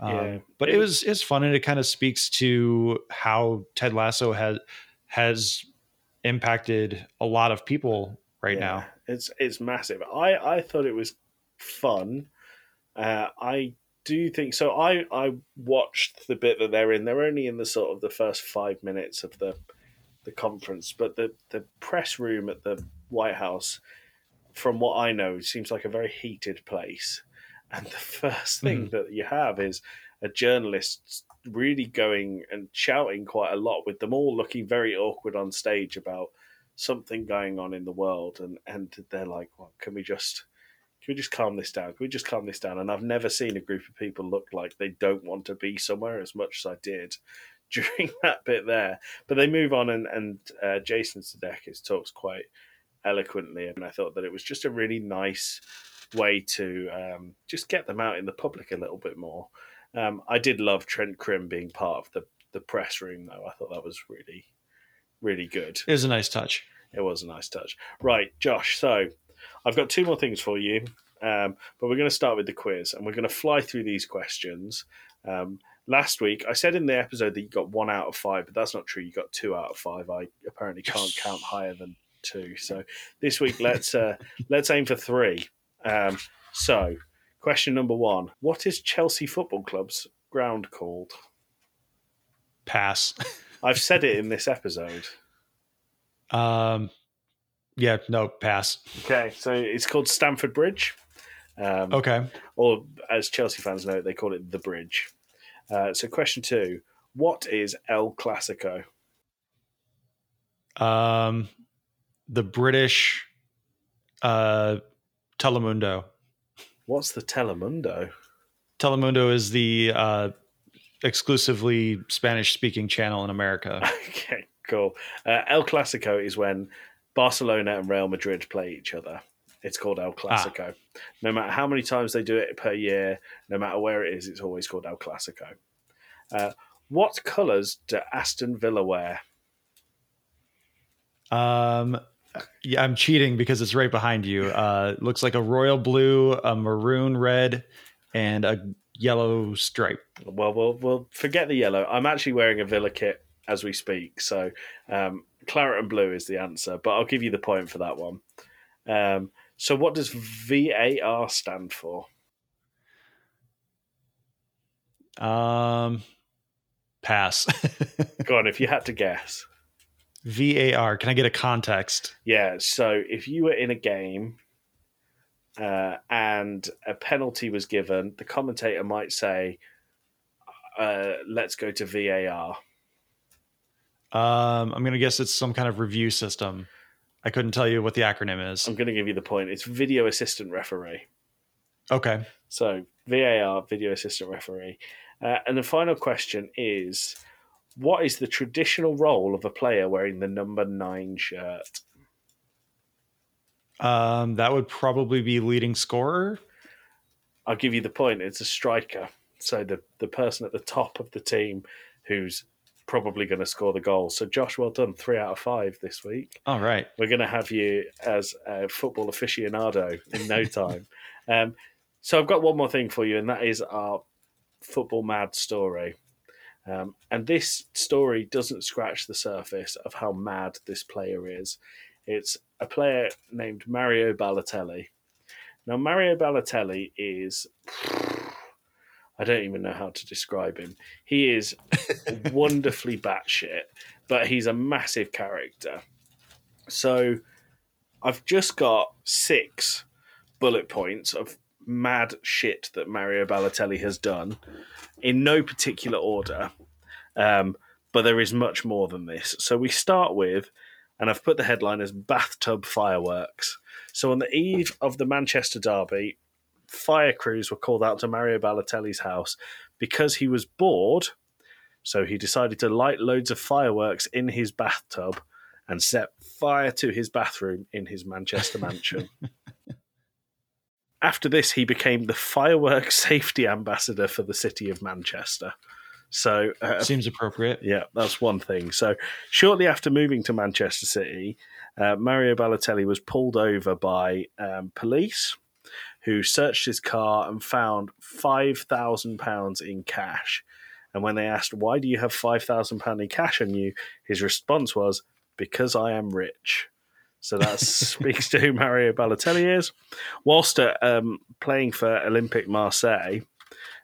Um, but It it was it's fun and it kind of speaks to how Ted Lasso has has impacted a lot of people right Yeah, now. It's it's massive. I I thought it was fun. Uh, I do think so. I I watched the bit that they're in. They're only in the sort of the first five minutes of the the conference, but the the press room at the White House, from what I know, seems like a very heated place. And the first thing that you have is a journalist really going and shouting quite a lot with them all looking very awkward on stage about something going on in the world. And and they're like well can we just can we just calm this down? Can we just calm this down? And i've never seen a group of people look like they don't want to be somewhere as much as i did during that bit there. But they move on and and uh, jason sudeikis talks quite eloquently. And i thought that it was just a really nice way to um, just get them out in the public a little bit more. Um, I did love Trent Crimm being part of the the press room, though. I thought that was really, really good. It was a nice touch. It was a nice touch. Right, Josh. So I've got two more things for you, um, but we're going to start with the quiz, and we're going to fly through these questions. Um, last week, I said in the episode that you got one out of five, but that's not true. You got two out of five. I apparently can't count higher than two. So this week, let's uh, let's aim for three. Um, so, question number one: What is Chelsea Football Club's ground called? Pass. I've said it in this episode. Um, yeah, no, pass. Okay, so it's called Stamford Bridge. Um, Okay. or as Chelsea fans know, they call it the Bridge. Uh, so, question two: What is El Clasico? Um, the British, uh, Telemundo. What's the Telemundo? Telemundo is the uh, exclusively Spanish-speaking channel in America. Okay, cool. Uh, El Clasico is when Barcelona and Real Madrid play each other. It's called El Clasico. No matter how many times they do it per year, no matter where it is, it's always called El Clasico. Uh, what colours do Aston Villa wear? Um, yeah, I'm cheating because it's right behind you. Uh, looks like a royal blue, a maroon red, and a yellow stripe. Well, we'll, we'll forget the yellow. I'm actually wearing a Villa kit as we speak. So, um, claret and blue is the answer, but I'll give you the point for that one. Um, so, what does VAR stand for? Um, pass. Go on, if you had to guess. VAR. Can I get a context? Yeah, so if you were in a game uh, and a penalty was given, the commentator might say, uh, let's go to VAR. Um, I'm gonna guess it's some kind of review system. I couldn't tell you what the acronym is. I'm going to give you the point. It's video assistant referee. Okay. So VAR, video assistant referee. Uh, and the final question is what is the traditional role of a player wearing the number nine shirt? Um, that would probably be leading scorer. I'll give you the point. It's a striker. So the, the person at the top of the team who's probably going to score the goal. So Josh, well done. Three out of five this week. All right. We're going to have you as a football aficionado in no time. um, so I've got one more thing for you, and that is our football mad story. Um, and this story doesn't scratch the surface of how mad this player is. It's a player named Mario Balotelli. Now, Mario Balotelli is. I don't even know how to describe him. He is wonderfully batshit, but he's a massive character. So I've just got six bullet points of mad shit that Mario Balotelli has done in no particular order. Um, but there is much more than this. So we start with, and I've put the headline as bathtub fireworks. So on the eve of the Manchester Derby, fire crews were called out to Mario Balotelli's house because he was bored. So he decided to light loads of fireworks in his bathtub and set fire to his bathroom in his Manchester mansion. After this, he became the fireworks safety ambassador for the city of Manchester. So, uh, Seems appropriate. yeah, that's one thing. So, shortly after moving to Manchester City, uh, Mario Balotelli was pulled over by um, police who searched his car and found £5,000 in cash. And when they asked, Why do you have £5,000 in cash on you? his response was, Because I am rich. So that speaks to who Mario Balotelli is. Whilst uh, um, playing for Olympique Marseille,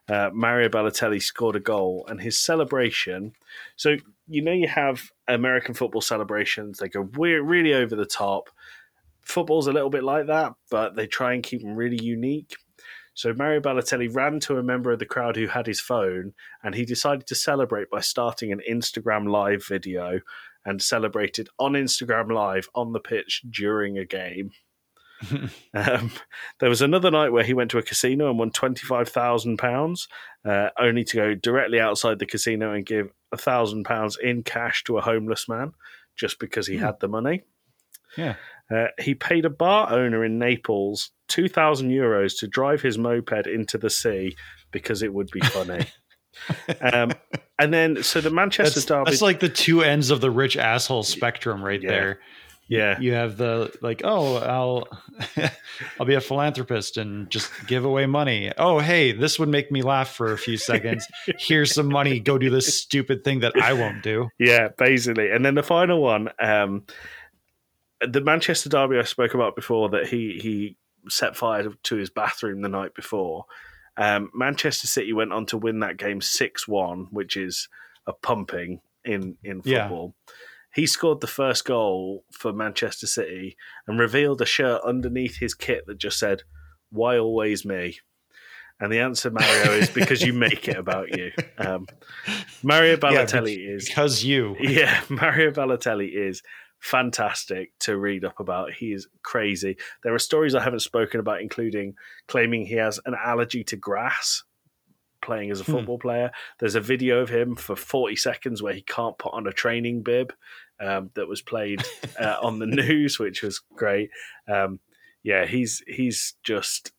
uh, Mario Balotelli scored a goal, and his celebration. So you know you have American football celebrations; they go re- really over the top. Football's a little bit like that, but they try and keep them really unique. So Mario Balotelli ran to a member of the crowd who had his phone, and he decided to celebrate by starting an Instagram live video and celebrated on Instagram live on the pitch during a game. Um, there was another night where he went to a casino and won twenty five thousand pounds, uh, only to go directly outside the casino and give a thousand pounds in cash to a homeless man, just because he had the money. Yeah. Uh, he paid a bar owner in Naples 2,000 euros to drive his moped into the sea because it would be funny. um, and then, so the Manchester That's, Derby. that's like the two ends of the rich asshole spectrum right Yeah. there. yeah. You have the like, oh, I'll I'll be a philanthropist and just give away money. Oh, hey, this would make me laugh for a few seconds. Here's some money. Go do this stupid thing that I won't do. Yeah, basically. And then the final one, um, the Manchester Derby I spoke about before that he he set fire to his bathroom the night before. Um, Manchester City went on to win that game six one, which is a pumping in in Yeah. football. He scored the first goal for Manchester City and revealed a shirt underneath his kit that just said, "Why always me?" And the answer, Mario, is because you make it about you. Um, Mario Yeah, Balotelli is Because you. yeah, Mario Balotelli is fantastic to read up about. He is crazy. There are stories I haven't spoken about, including claiming he has an allergy to grass playing as a Hmm. football player. There's a video of him for 40 seconds where he can't put on a training bib um, that was played uh, on the news, which was great. Um, yeah, he's he's just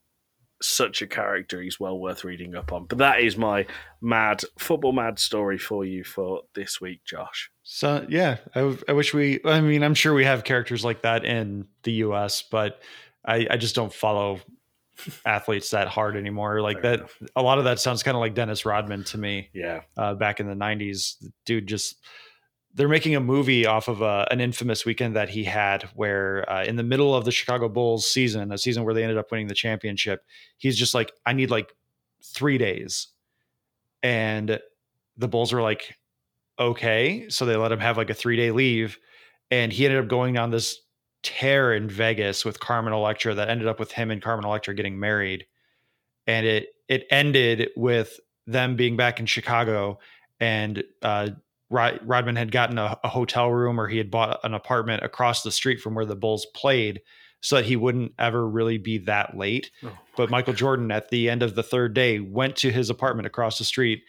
such a character. He's well worth reading up on. But that is my mad football mad story for you for this week, Josh. So yeah, I, I wish we. I mean, I'm sure we have characters like that in the U.S., but I, I just don't follow athletes that hard anymore. Like Fair that, a lot of that sounds kind of like Dennis Rodman to me. Yeah. uh, back in the 90s dude just they're making a movie off of a, an infamous weekend that he had where uh, in the middle of the chicago bulls season a season where they ended up winning the championship he's just like i need like three days. And the bulls were like okay. So they let him have like a three day leave and he ended up going on this tear in vegas with carmen electra that ended up with him and carmen electra getting married. And it it ended with them being back in Chicago, and uh, Rod- Rodman had gotten a, a hotel room or he had bought an apartment across the street from where the Bulls played, so that he wouldn't ever really be that late. Oh, But Michael Jordan, at the end of the third day, went to his apartment across the street,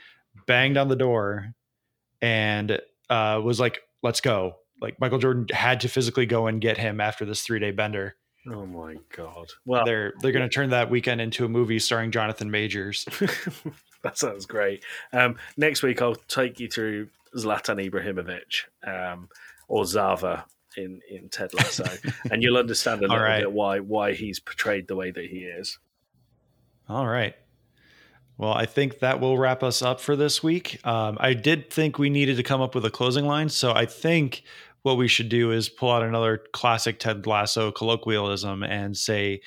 banged on the door, and uh, was like, "Let's go." Like Michael Jordan had to physically go and get him after this three day bender. Oh my god. Well, They're they're going to turn that weekend into a movie starring Jonathan Majors. that sounds great. Um, next week, I'll take you through Zlatan Ibrahimovic um, or Zava in, in Ted Lasso, and you'll understand a little right. bit why why he's portrayed the way that he is. All right. Well, I think that will wrap us up for this week. Um, I did think we needed to come up with a closing line. So I think what we should do is pull out another classic Ted Lasso colloquialism and say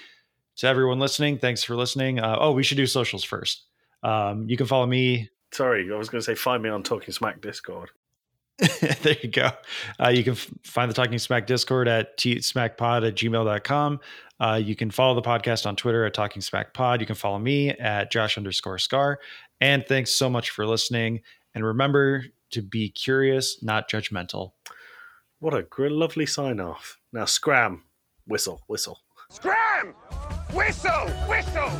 to everyone listening, thanks for listening. Uh, oh, we should do socials first. Um, you can follow me. Sorry, I was going to say find me on Talking Smack Discord. there you go. Uh, you can f- find the Talking Smack Discord at tsmackpod at gmail.com. Uh, you can follow the podcast on Twitter at Talking Smack Pod. You can follow me at Josh underscore Scar. And thanks so much for listening. And remember to be curious, not judgmental. What a gr- lovely sign off. Now, scram, whistle, whistle. Scram! Whistle! Whistle!